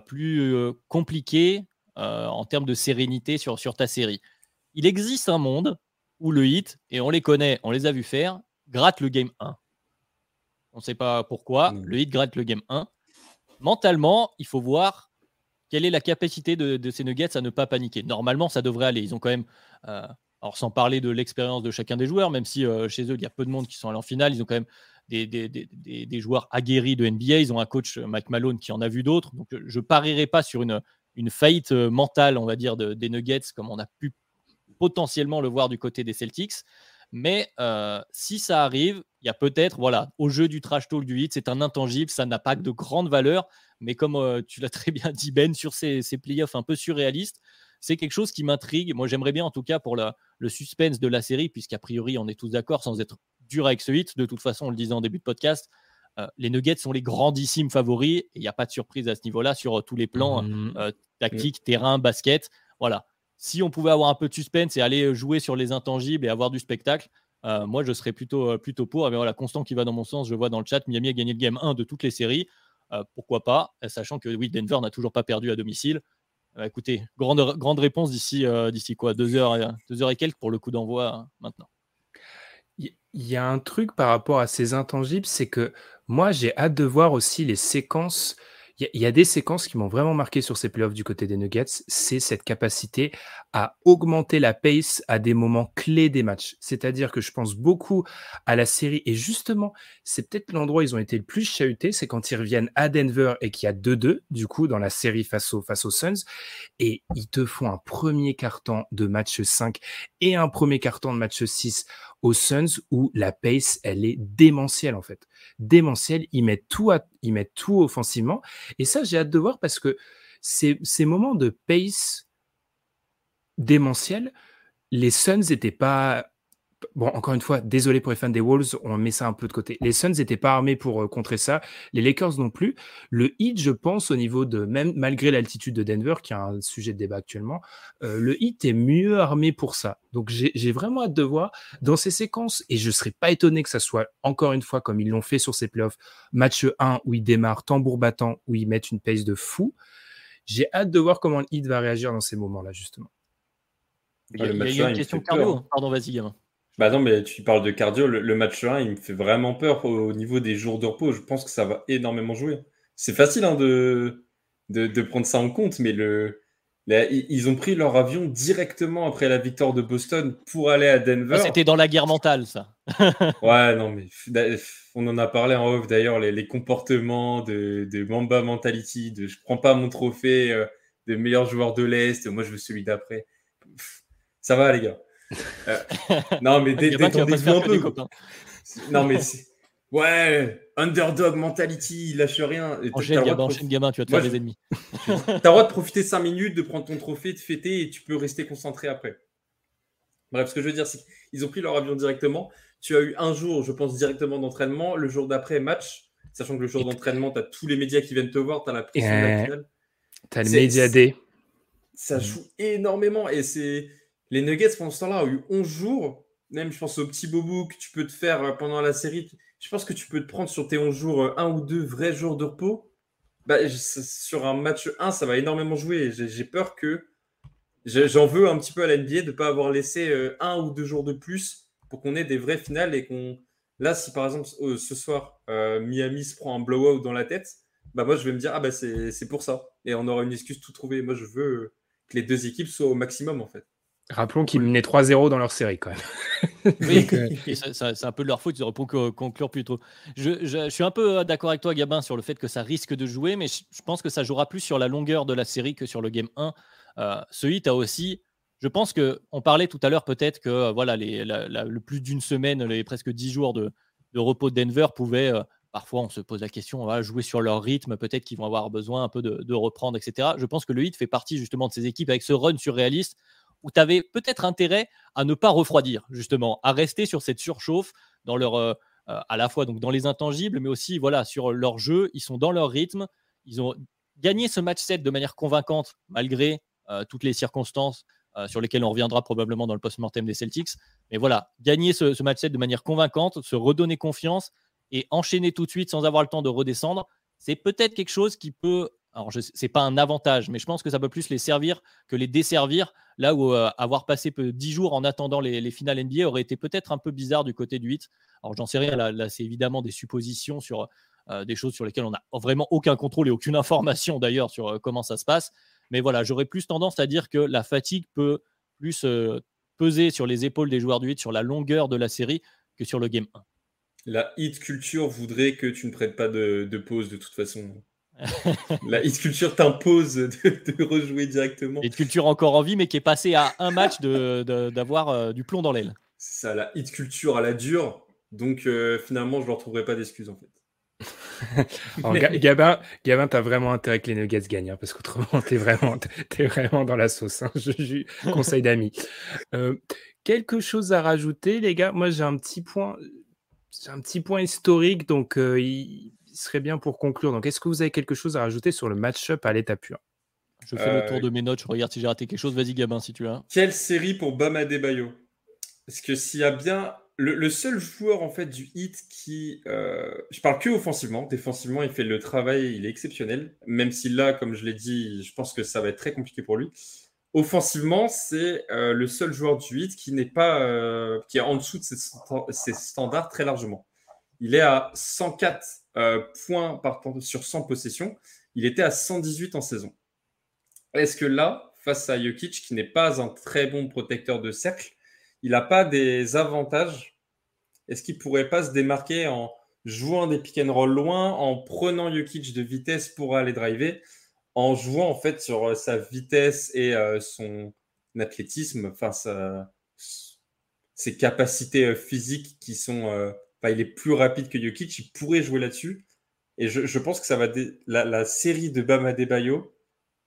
plus compliquée euh, en termes de sérénité sur, sur ta série. Il existe un monde où le hit, et on les connaît, on les a vus faire, gratte le game 1. On ne sait pas pourquoi, mmh. le hit gratte le game 1. Mentalement, il faut voir quelle est la capacité de, ces Nuggets à ne pas paniquer. Normalement, ça devrait aller. Ils ont quand même, euh, alors sans parler de l'expérience de chacun des joueurs, même si euh, chez eux, il y a peu de monde qui sont allés en finale, ils ont quand même des, des, des, des, joueurs aguerris de NBA. Ils ont un coach, Mike Malone, qui en a vu d'autres. Donc, je ne parierai pas sur une, une faillite euh, mentale, on va dire, des Nuggets, comme on a pu potentiellement le voir du côté des Celtics. Mais euh, si ça arrive, il y a peut-être, voilà, au jeu du trash talk du hit, c'est un intangible, ça n'a pas de grande valeur. Mais comme euh, tu l'as très bien dit, Ben, sur ces, ces playoffs un peu surréalistes, c'est quelque chose qui m'intrigue. Moi, j'aimerais bien, en tout cas, pour le suspense de la série, puisqu'a priori, on est tous d'accord, sans être dur avec ce hit. De toute façon, on le disait en début de podcast, euh, les Nuggets sont les grandissimes favoris il n'y a pas de surprise à ce niveau-là sur euh, tous les plans mmh. euh, tactiques, terrain, basket. Voilà. Si on pouvait avoir un peu de suspense et aller jouer sur les intangibles et avoir du spectacle, moi je serais plutôt, plutôt pour. Mais voilà, Constant qui va dans mon sens, je vois dans le chat, Miami a gagné le game 1 de toutes les séries. pourquoi pas, sachant que oui, Denver n'a toujours pas perdu à domicile. écoutez, grande, grande réponse d'ici d'ici quoi deux heures, deux heures et quelques pour le coup d'envoi maintenant. Il y a un truc par rapport à ces intangibles, c'est que moi, j'ai hâte de voir aussi les séquences. Il y, a des séquences qui m'ont vraiment marqué sur ces playoffs du côté des Nuggets. C'est cette capacité à augmenter la pace à des moments clés des matchs. C'est-à-dire que je pense beaucoup à la série. Et justement, c'est peut-être l'endroit où ils ont été le plus chahutés. C'est quand ils reviennent à Denver et qu'il y a 2-2, du coup, dans la série face, face aux Suns. Et ils te font un premier carton de match 5 et un premier carton de match 6 aux Suns où la pace, elle est démentielle en fait. Démentielle, ils mettent tout, ils mettent tout offensivement. Et ça, j'ai hâte de voir parce que ces, ces moments de pace démentiels, les Suns n'étaient pas Bon, encore une fois, désolé pour les fans des Wolves, on met ça un peu de côté. Les Suns n'étaient pas armés pour euh, contrer ça, les Lakers non plus. Le Heat, je pense, au niveau de, même malgré l'altitude de Denver, qui est un sujet de débat actuellement, euh, le Heat est mieux armé pour ça. Donc j'ai vraiment hâte de voir dans ces séquences, et je ne serais pas étonné que ça soit encore une fois comme ils l'ont fait sur ces playoffs, match 1 où ils démarrent tambour battant, où ils mettent une pace de fou. J'ai hâte de voir comment le Heat va réagir dans ces moments-là, justement. Il y a, une question cardio. Pardon, vas-y, gamin. Bah non, mais tu parles de cardio. Le, match 1, il me fait vraiment peur au, niveau des jours de repos. Je pense que ça va énormément jouer. C'est facile hein, de, de, prendre ça en compte, mais le, ils ont pris leur avion directement après la victoire de Boston pour aller à Denver. C'était dans la guerre mentale, ça. ouais, non, mais on en a parlé en off d'ailleurs, les, comportements de, de, Mamba Mentality, de je prends pas mon trophée euh, de meilleur joueur de l'Est, moi je veux celui d'après. Ça va, les gars. Euh, non, mais détendez-vous un peu. Non, mais Ouais, underdog mentality, il lâche rien. Enchaîne, gamin, enchaîne, gamin, tu vas te faire des ennemis. tu as le droit de profiter 5 minutes, de prendre ton trophée, de fêter et tu peux rester concentré après. Bref, ce que je veux dire, c'est qu'ils ont pris leur avion directement. Tu as eu un jour, je pense, directement d'entraînement. Le jour d'après, match. Sachant que le jour d'entraînement, tu as tous les médias qui viennent te voir, tu as la pression de la finale. Tu as le média day. Ça joue énormément. Et c'est les Nuggets, pendant ce temps-là, ont eu 11 jours. Même, je pense au petit bobo que tu peux te faire euh, pendant la série je pense que tu peux te prendre sur tes 11 jours euh, un ou deux vrais jours de repos. Bah, sur un match 1, ça va énormément jouer. J'ai peur que. J'en veux un petit peu à la NBA de ne pas avoir laissé euh, un ou deux jours de plus pour qu'on ait des vraies finales et qu'on. Là, si par exemple ce soir, Miami se prend un blowout dans la tête, bah moi je vais me dire, ah bah c'est pour ça. Et on aura une excuse tout trouver. Moi je veux que les deux équipes soient au maximum en fait. Rappelons qu'ils menaient 3-0 dans leur série quand même. oui, euh, c'est un peu de leur faute, ils auraient pu conclure plus tôt. Je, suis un peu euh, d'accord avec toi, Gabin, sur le fait que ça risque de jouer, mais je, pense que ça jouera plus sur la longueur de la série que sur le game 1. Euh, ce hit a aussi. Je pense que on parlait tout à l'heure peut-être que voilà les, le plus d'une semaine, les presque 10 jours de, repos de Denver pouvaient parfois on se pose la question, on va jouer sur leur rythme, peut-être qu'ils vont avoir besoin un peu de, de, reprendre, etc. Je pense que le hit fait partie justement de ces équipes avec ce run surréaliste où tu avais peut-être intérêt à ne pas refroidir, justement, à rester sur cette surchauffe dans leur, euh, euh, à la fois donc dans les intangibles, mais aussi voilà sur leur jeu. Ils sont dans leur rythme. Ils ont gagné ce match 7 de manière convaincante, malgré euh, toutes les circonstances sur lesquelles on reviendra probablement dans le post-mortem des Celtics. Mais voilà, gagner ce, match 7 de manière convaincante, se redonner confiance et enchaîner tout de suite sans avoir le temps de redescendre, c'est peut-être quelque chose qui peut alors, ce n'est pas un avantage, mais je pense que ça peut plus les servir que les desservir. Là où euh, avoir passé 10 jours en attendant les, finales NBA aurait été peut-être un peu bizarre du côté du 8. Alors, j'en sais rien. Là, c'est évidemment des suppositions sur euh, des choses sur lesquelles on n'a vraiment aucun contrôle et aucune information d'ailleurs sur euh, comment ça se passe. Mais voilà, j'aurais plus tendance à dire que la fatigue peut plus peser sur les épaules des joueurs du 8 sur la longueur de la série que sur le game 1. La hit culture voudrait que tu ne prêtes pas de pause de toute façon. La hit culture t'impose de, rejouer directement. Hit culture encore en vie, mais qui est passé à un match d'avoir euh, du plomb dans l'aile. C'est ça, la hit culture à la dure. Donc euh, finalement, je ne retrouverai pas d'excuses en fait. Gabin, Gabin t'as vraiment intérêt que les Nuggets gagnent, hein, parce qu'autrement, t'es vraiment, es vraiment dans la sauce. Hein, je, conseil d'amis. Euh, quelque chose à rajouter, les gars? Moi, j'ai un petit point, j'ai un petit point historique, donc il, serait bien pour conclure. Donc, est-ce que vous avez quelque chose à rajouter sur le match-up à l'état pur? Je fais le tour euh, de mes notes, je regarde si j'ai raté quelque chose. Vas-y, Gabin, si tu as. Quelle série pour Bama Bayo Parce que s'il y a bien. Le, seul joueur en fait du hit qui. Euh, je parle que offensivement. Défensivement, il fait le travail, il est exceptionnel. Même si là, comme je l'ai dit, je pense que ça va être très compliqué pour lui. Offensivement, c'est euh, le seul joueur du hit qui n'est pas. qui est en dessous de ses standards très largement. Il est à 104 euh, points sur 100 possessions. Il était à 118 en saison. Est-ce que là, face à Jokic, qui n'est pas un très bon protecteur de cercle, il n'a pas des avantages? Est-ce qu'il ne pourrait pas se démarquer en jouant des pick and roll loin, en prenant Jokic de vitesse pour aller driver, en jouant en fait sur euh, sa vitesse et euh, son athlétisme, enfin ses capacités physiques qui sont il est plus rapide que Jokic, il pourrait jouer là-dessus. Et je, pense que ça va la, série de Bama Bayo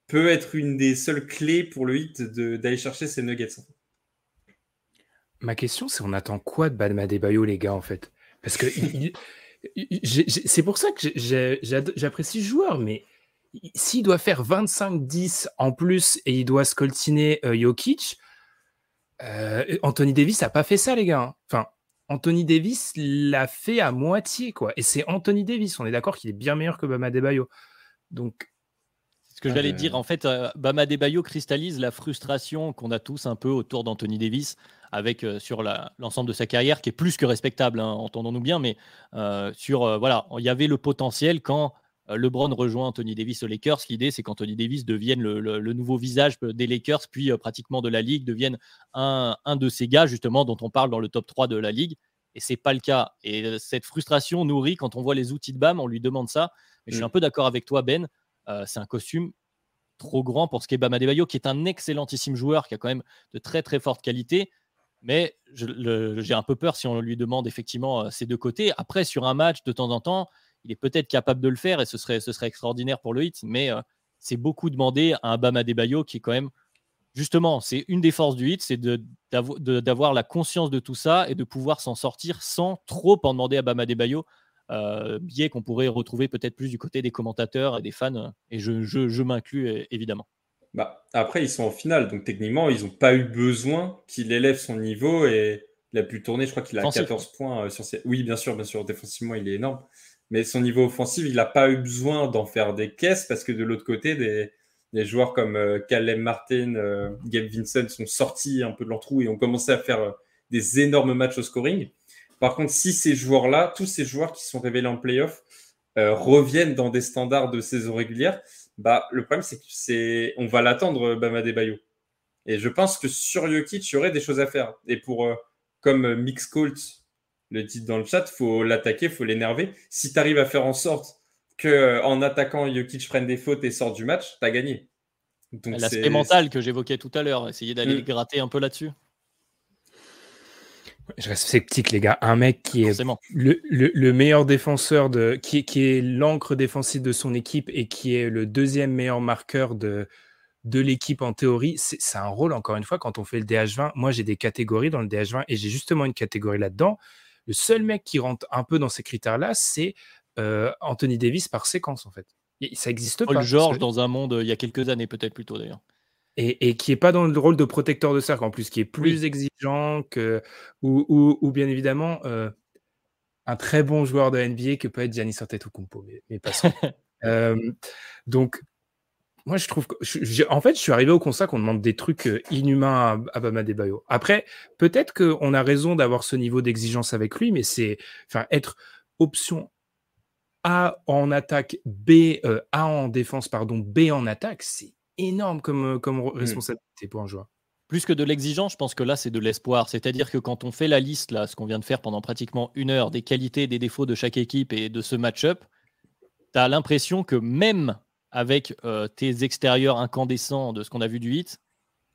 peut être une des seules clés pour le hit d'aller chercher ces nuggets. Ma question, c'est on attend quoi de Bama Bayo, les gars, en fait? Parce que c'est pour ça que j'apprécie le joueur, mais s'il doit faire 25-10 en plus et il doit scoltiner euh, Jokic, euh, Anthony Davis n'a pas fait ça, les gars. Hein. Enfin, Anthony Davis l'a fait à moitié, quoi. Et c'est Anthony Davis. On est d'accord qu'il est bien meilleur que Bama Debayo. Donc. Ce que j'allais dire, en fait, euh, Bama Debayo cristallise la frustration qu'on a tous un peu autour d'Anthony Davis, avec euh, sur l'ensemble de sa carrière, qui est plus que respectable, hein, entendons-nous bien, mais euh, sur voilà, il y avait le potentiel quand LeBron rejoint Anthony Davis aux Lakers. L'idée, c'est qu'Anthony Davis devienne le, nouveau visage des Lakers, puis pratiquement de la ligue, devienne un, de ces gars, justement, dont on parle dans le top 3 de la ligue. Et c'est pas le cas. Et cette frustration nourrit quand on voit les outils de BAM, on lui demande ça. Mais je suis mm. un peu d'accord avec toi, Ben. c'est un costume trop grand pour ce qu'est Bam Adebayo, qui est un excellentissime joueur, qui a quand même de très très fortes qualités. Mais j'ai un peu peur si on lui demande effectivement ces deux côtés. Après, sur un match, de temps en temps, il est peut-être capable de le faire et ce serait, ce serait extraordinaire pour le hit. Mais c'est beaucoup demandé à un Bama Bayo qui est quand même justement, c'est une des forces du hit, c'est d'avoir la conscience de tout ça et de pouvoir s'en sortir sans trop en demander à Bama Debayo, euh, biais qu'on pourrait retrouver peut-être plus du côté des commentateurs et des fans, et je, m'inclus évidemment. Bah, après, ils sont en finale, donc techniquement, ils n'ont pas eu besoin qu'il élève son niveau et il a pu tourner, je crois qu'il a 14 points euh, sur ses... Oui, bien sûr, bien sûr, défensivement, il est énorme. Mais son niveau offensif, il n'a pas eu besoin d'en faire des caisses parce que de l'autre côté, des, joueurs comme euh, Martin, euh, Gabe Vincent sont sortis un peu de leur trou et ont commencé à faire euh, des énormes matchs au scoring. Par contre, si ces joueurs-là, tous ces joueurs qui sont révélés en playoff, reviennent dans des standards de saison régulière, bah, le problème, c'est que c'est, on va l'attendre, Bama Bayo. Et je pense que sur Jokic, il y aurait des choses à faire. Et pour, comme Mix Colts le dit dans le chat, faut l'attaquer, faut l'énerver. Si tu arrives à faire en sorte que euh, en attaquant, Jokic prenne des fautes et sort du match, tu as gagné. L'aspect mental que j'évoquais tout à l'heure, essayer d'aller mm. gratter un peu là-dessus. Je reste sceptique, les gars. Un mec qui est le, meilleur défenseur, de, qui, qui est l'encre défensive de son équipe et qui est le deuxième meilleur marqueur de, de l'équipe en théorie, c'est un rôle, encore une fois, quand on fait le DH20. Moi, j'ai des catégories dans le DH20 et j'ai justement une catégorie là-dedans. Le seul mec qui rentre un peu dans ces critères-là, c'est euh, Anthony Davis par séquence, en fait. ça existe Paul George dans un monde il y a quelques années, peut-être plutôt d'ailleurs. Et, qui est pas dans le rôle de protecteur de cercle en plus, qui est plus exigeant que ou, bien évidemment euh, un très bon joueur de NBA que peut être Giannis Antetokounmpo, mais, mais pas euh, donc moi je trouve que en fait je suis arrivé au constat qu'on demande des trucs inhumains à, à Bama Debayo. Après peut-être qu'on a raison d'avoir ce niveau d'exigence avec lui, mais c'est enfin être option a en attaque, B, euh, A en défense, pardon, B en attaque, c'est énorme comme, euh, comme mmh. responsabilité pour un joueur. Plus que de l'exigence, je pense que là, c'est de l'espoir. C'est-à-dire que quand on fait la liste, là, ce qu'on vient de faire pendant pratiquement une heure, des qualités des défauts de chaque équipe et de ce match-up, tu as l'impression que même avec euh, tes extérieurs incandescents de ce qu'on a vu du hit,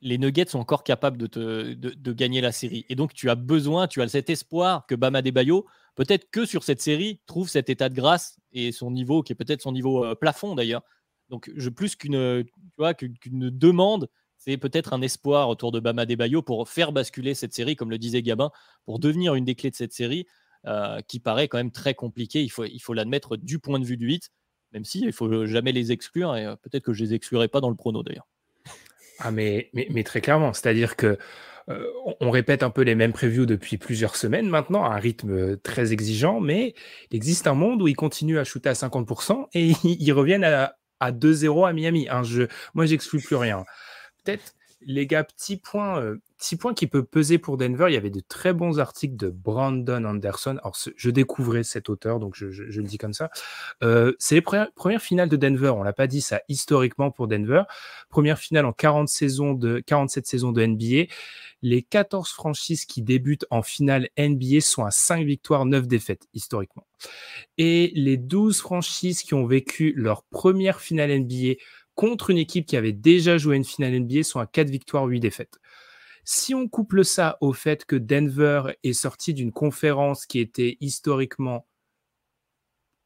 les Nuggets sont encore capables de, de, gagner la série. Et donc, tu as besoin, tu as cet espoir que Bama Debayo peut-être que sur cette série, trouve cet état de grâce et son niveau, qui est peut-être son niveau euh, plafond d'ailleurs. Donc, je, plus qu'une demande, c'est peut-être un espoir autour de Bama Debayo pour faire basculer cette série, comme le disait Gabin, pour devenir une des clés de cette série, euh, qui paraît quand même très compliquée, il faut, il faut l'admettre du point de vue du 8, même si il faut jamais les exclure, et euh, peut-être que je les exclurai pas dans le prono d'ailleurs. Ah mais, mais, mais très clairement, c'est-à-dire que euh, on répète un peu les mêmes previews depuis plusieurs semaines maintenant, à un rythme très exigeant, mais il existe un monde où ils continuent à shooter à 50% et ils reviennent à, à 2-0 à Miami. Un jeu, moi, j'exclus plus rien. Peut-être les gars, petit point, euh, petit point qui peut peser pour Denver. Il y avait de très bons articles de Brandon Anderson. Alors, je découvrais cet auteur, donc je, le dis comme ça. Euh, c'est les premières, finales de Denver. On l'a pas dit ça historiquement pour Denver. Première finale en 40 saisons de 47 saisons de NBA. Les 14 franchises qui débutent en finale NBA sont à 5 victoires, 9 défaites historiquement. Et les 12 franchises qui ont vécu leur première finale NBA contre une équipe qui avait déjà joué une finale NBA sont à 4 victoires, 8 défaites. Si on couple ça au fait que Denver est sorti d'une conférence qui était historiquement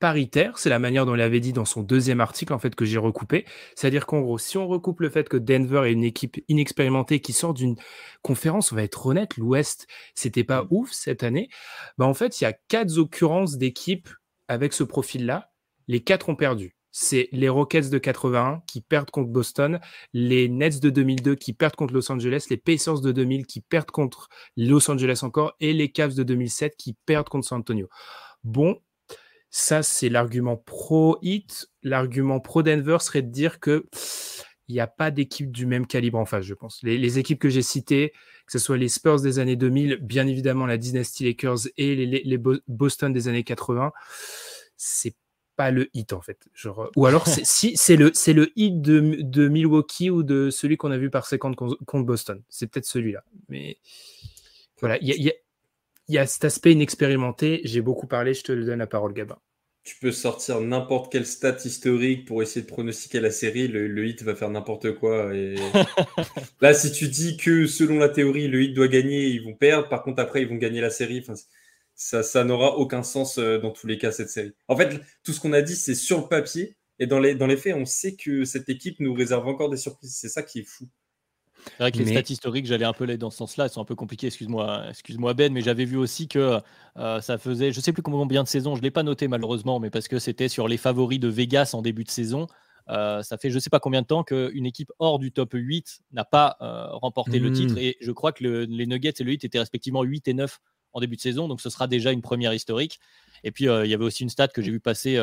paritaire, c'est la manière dont il avait dit dans son deuxième article en fait que j'ai recoupé, c'est-à-dire qu'en gros, si on recoupe le fait que Denver est une équipe inexpérimentée qui sort d'une conférence, on va être honnête, l'Ouest, c'était pas ouf cette année, bah en fait, il y a quatre occurrences d'équipes avec ce profil-là, les quatre ont perdu c'est les Rockets de 81 qui perdent contre Boston, les Nets de 2002 qui perdent contre Los Angeles, les Pacers de 2000 qui perdent contre Los Angeles encore, et les Cavs de 2007 qui perdent contre San Antonio. Bon, ça c'est l'argument pro-hit. L'argument pro-Denver serait de dire que il n'y a pas d'équipe du même calibre en face, je pense. Les, équipes que j'ai citées, que ce soit les Spurs des années 2000, bien évidemment la Dynasty Lakers et les, les Boston des années 80, c'est le hit en fait. Genre, ou alors si c'est le c'est le hit de, de, Milwaukee ou de celui qu'on a vu par séquence contre Boston. C'est peut-être celui-là. Mais voilà, il y a, y a, cet aspect inexpérimenté. J'ai beaucoup parlé. Je te donne la parole, Gabin. tu peux sortir n'importe quel stat historique pour essayer de pronostiquer la série, le, hit va faire n'importe quoi. Et... Là, si tu dis que selon la théorie, le hit doit gagner, ils vont perdre. Par contre, après, ils vont gagner la série. Enfin, ça, ça n'aura aucun sens euh, dans tous les cas, cette série. En fait, tout ce qu'on a dit, c'est sur le papier. Et dans les, dans les faits, on sait que cette équipe nous réserve encore des surprises. C'est ça qui est fou. C'est vrai que les stats historiques, j'allais un peu aller dans ce sens-là, elles sont un peu compliquées, excuse-moi excuse Ben, mais j'avais vu aussi que euh, ça faisait, je sais plus combien de saisons, je ne l'ai pas noté malheureusement, mais parce que c'était sur les favoris de Vegas en début de saison. Euh, ça fait je ne sais pas combien de temps qu'une équipe hors du top 8 n'a pas euh, remporté le titre. Mmh. Et je crois que les Nuggets et le 8 étaient respectivement 8 et 9 en début de saison, donc ce sera déjà une première historique. Et puis, il y avait aussi une stat que j'ai vu passer,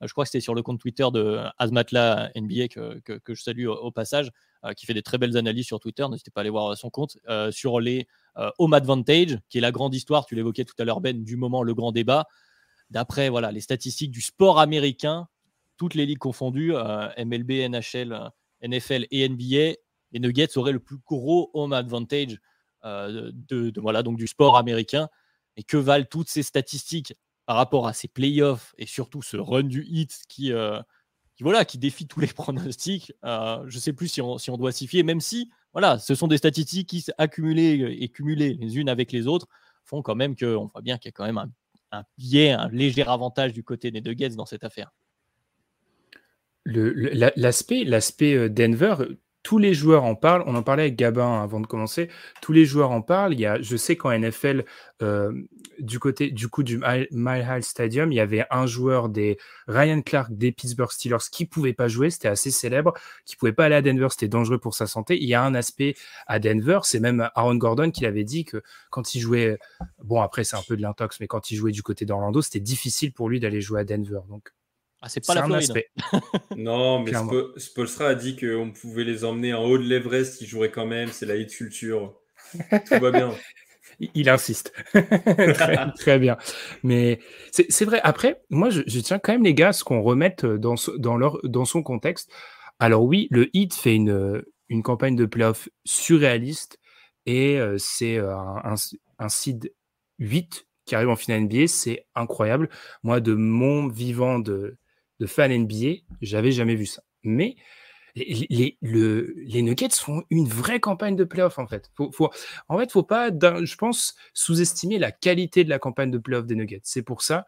je crois que c'était sur le compte Twitter de Azmatla NBA, que, que, je salue au passage, euh, qui fait des très belles analyses sur Twitter. N'hésitez pas à aller voir son compte euh, sur les euh, home advantage, qui est la grande histoire. Tu l'évoquais tout à l'heure, Ben, du moment le grand débat. D'après voilà les statistiques du sport américain, toutes les ligues confondues, MLB, NHL, NFL et NBA, les Nuggets auraient le plus gros home advantage de, voilà, donc du sport américain. Et que valent toutes ces statistiques par rapport à ces playoffs et surtout ce run du hit qui, qui, voilà, qui défie tous les pronostics. Euh, je ne sais plus si on, si on doit s'y fier, même si voilà, ce sont des statistiques qui, accumulées et cumulées les unes avec les autres, font quand même qu'on voit bien qu'il y a quand même un, un biais, un léger avantage du côté des Nuggets dans cette affaire. L'aspect euh, Denver, tous les joueurs en parlent. On en parlait avec Gabin avant de commencer. Tous les joueurs en parlent. Je sais qu'en NFL, euh, du côté du coup du Mile High Stadium, il y avait un joueur des Ryan Clark des Pittsburgh Steelers qui pouvait pas jouer. C'était assez célèbre, qui pouvait pas aller à Denver. C'était dangereux pour sa santé. Il y a un aspect à Denver. C'est même Aaron Gordon qui avait dit que quand il jouait, bon après c'est un peu de l'intox, mais quand il jouait du côté d'Orlando, c'était difficile pour lui d'aller jouer à Denver. Donc ah, c'est pas la Floride. non, mais Spolstra a dit qu'on pouvait les emmener en haut de l'Everest, ils joueraient quand même, c'est la hit culture. Tout va bien. Il insiste. très, bien. Mais c'est vrai. Après, moi, je, tiens quand même, les gars, à ce qu'on remette dans, dans, leur, dans son contexte. Alors oui, le Heat fait une, une campagne de playoff surréaliste et euh, c'est un, un, un seed 8 qui arrive en finale NBA. C'est incroyable. Moi, de mon vivant de, de fan NBA, j'avais jamais vu ça. Mais les, les, Nuggets font une vraie campagne de playoff en fait. Faut, faut, en fait, faut pas, je pense, sous-estimer la qualité de la campagne de playoff des Nuggets. C'est pour ça,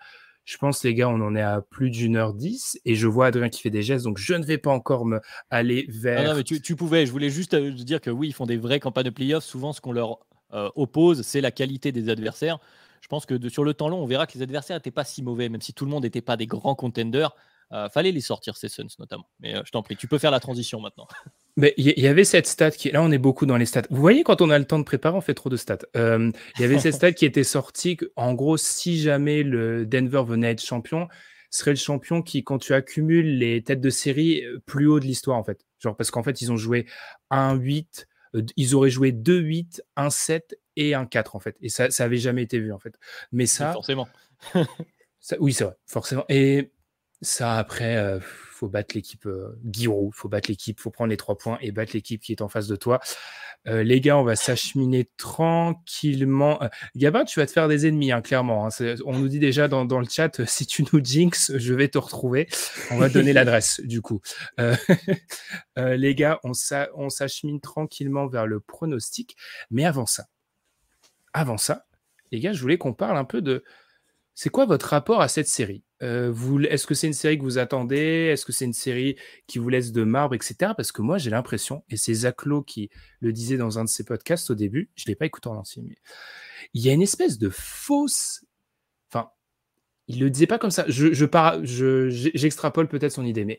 je pense, les gars, on en est à plus d'une heure dix et je vois Adrien qui fait des gestes, donc je ne vais pas encore me aller vers. non, mais tu, pouvais. Je voulais juste euh, dire que oui, ils font des vraies campagnes de playoff. Souvent, ce qu'on leur euh, oppose, c'est la qualité des adversaires. Je pense que sur le temps long, on verra que les adversaires n'étaient pas si mauvais, même si tout le monde n'était pas des grands contenders. Euh, fallait les sortir, ces Suns notamment. Mais euh, je t'en prie, tu peux faire la transition maintenant. Mais il y, avait cette stat qui. Là, on est beaucoup dans les stats. Vous voyez, quand on a le temps de préparer, on fait trop de stats. Euh, il y avait cette stat qui était sortie. En gros, si jamais le Denver venait être champion, serait le champion qui, quand tu accumules les têtes de série plus haut de l'histoire, en fait. Genre, parce qu'en fait, ils ont joué 1-8, ils auraient joué 2-8, 1-7 et 1-4, en fait. Et ça, ça avait jamais été vu, en fait. Mais ça. forcément. oui, c'est vrai, forcément. Et ça, après, il euh, faut battre l'équipe euh, il faut battre l'équipe, faut prendre les trois points et battre l'équipe qui est en face de toi. Euh, les gars, on va s'acheminer tranquillement. Euh, Gabin, tu vas te faire des ennemis, hein, clairement. Hein. On nous dit déjà dans, dans, le chat, si tu nous jinx, je vais te retrouver. On va donner l'adresse, du coup. les gars, on s'achemine tranquillement vers le pronostic. Mais avant ça, avant ça, les gars, je voulais qu'on parle un peu de... C'est quoi votre rapport à cette série? Est-ce que c'est une série que vous attendez? Est-ce que c'est une série qui vous laisse de marbre, etc. Parce que moi, j'ai l'impression, et c'est Zach qui le disait dans un de ses podcasts au début, je ne l'ai pas écouté en ancien, mais il y a une espèce de fausse. Enfin, il le disait pas comme ça. Je, j'extrapole peut-être son idée, mais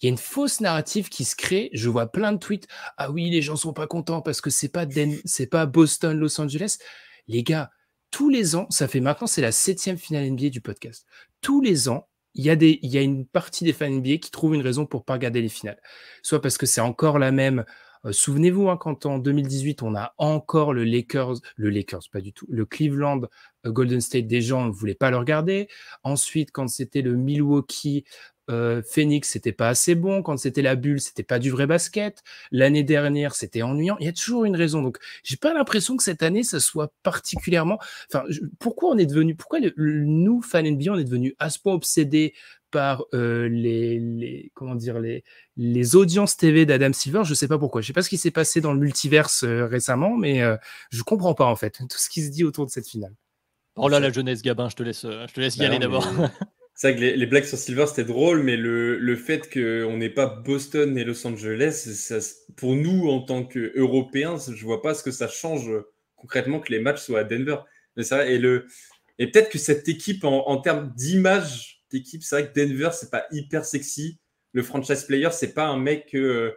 il y a une fausse narrative qui se crée. Je vois plein de tweets. Ah oui, les gens sont pas contents parce que c'est pas c'est pas Boston, Los Angeles. Les gars, tous les ans, ça fait maintenant, c'est la septième finale NBA du podcast. Tous les ans, il y, a des, il y a une partie des fans NBA qui trouvent une raison pour pas regarder les finales. Soit parce que c'est encore la même. Euh, souvenez-vous, hein, quand en 2018, on a encore le Lakers, le Lakers, pas du tout, le Cleveland euh, Golden State, des gens ne voulaient pas le regarder. Ensuite, quand c'était le Milwaukee euh, Phoenix, c'était pas assez bon. Quand c'était la bulle, c'était pas du vrai basket. L'année dernière, c'était ennuyant. Il y a toujours une raison. Donc, j'ai pas l'impression que cette année, ça soit particulièrement. Enfin, pourquoi on est devenu, pourquoi nous, fans NBA, on est devenu à ce point obsédés par euh, les, comment dire les, les audiences TV d'Adam Silver? Je sais pas pourquoi. Je sais pas ce qui s'est passé dans le multiverse euh, récemment, mais euh, je comprends pas en fait tout ce qui se dit autour de cette finale. Oh là, la jeunesse, Gabin, je te laisse, je te laisse y bah aller d'abord. C'est vrai que les, les, blagues sur Silver, c'était drôle, mais le, fait qu'on n'ait pas Boston et Los Angeles, ça, pour nous, en tant qu'Européens, je vois pas ce que ça change concrètement que les matchs soient à Denver. Mais ça, et et peut-être que cette équipe, en, en termes d'image d'équipe, c'est vrai que Denver, c'est pas hyper sexy. Le franchise player, c'est pas un mec que euh,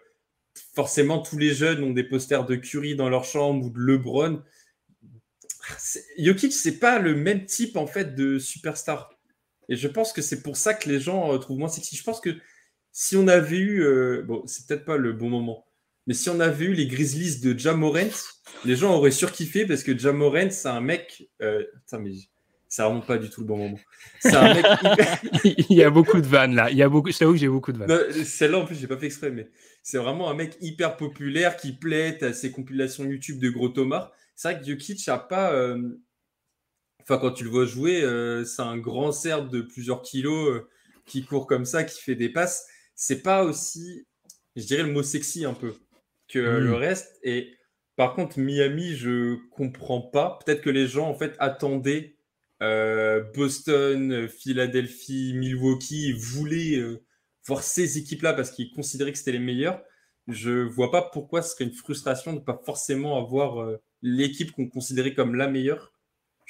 forcément tous les jeunes ont des posters de Curry dans leur chambre ou de LeBron. Jokic, c'est pas le même type en fait de superstar. Et je pense que c'est pour ça que les gens euh, trouvent moins sexy. Je pense que si on avait eu, euh, bon, c'est peut-être pas le bon moment, mais si on avait eu les Grizzlies de Jamorant, les gens auraient surkiffé parce que Jamorant, c'est un mec. Euh, mais ça remonte pas du tout le bon moment. C'est un mec Il y a beaucoup de vannes là. Il y a beaucoup. Je t'avoue que j'ai beaucoup de vannes. Celle-là, en plus, j'ai pas fait exprès, mais c'est vraiment un mec hyper populaire qui plaît à ses compilations YouTube de gros Thomas. C'est vrai que Jokic a pas. Enfin, quand tu le vois jouer, euh, c'est un grand cerf de plusieurs kilos euh, qui court comme ça, qui fait des passes. C'est pas aussi, je dirais le mot sexy un peu que le reste. Et par contre, Miami, je comprends pas. Peut-être que les gens en fait attendaient euh, Boston, Philadelphie, Milwaukee, voulaient voir ces équipes-là parce qu'ils considéraient que c'était les meilleurs. Je vois pas pourquoi ce serait une frustration de ne pas forcément avoir l'équipe qu'on considérait comme la meilleure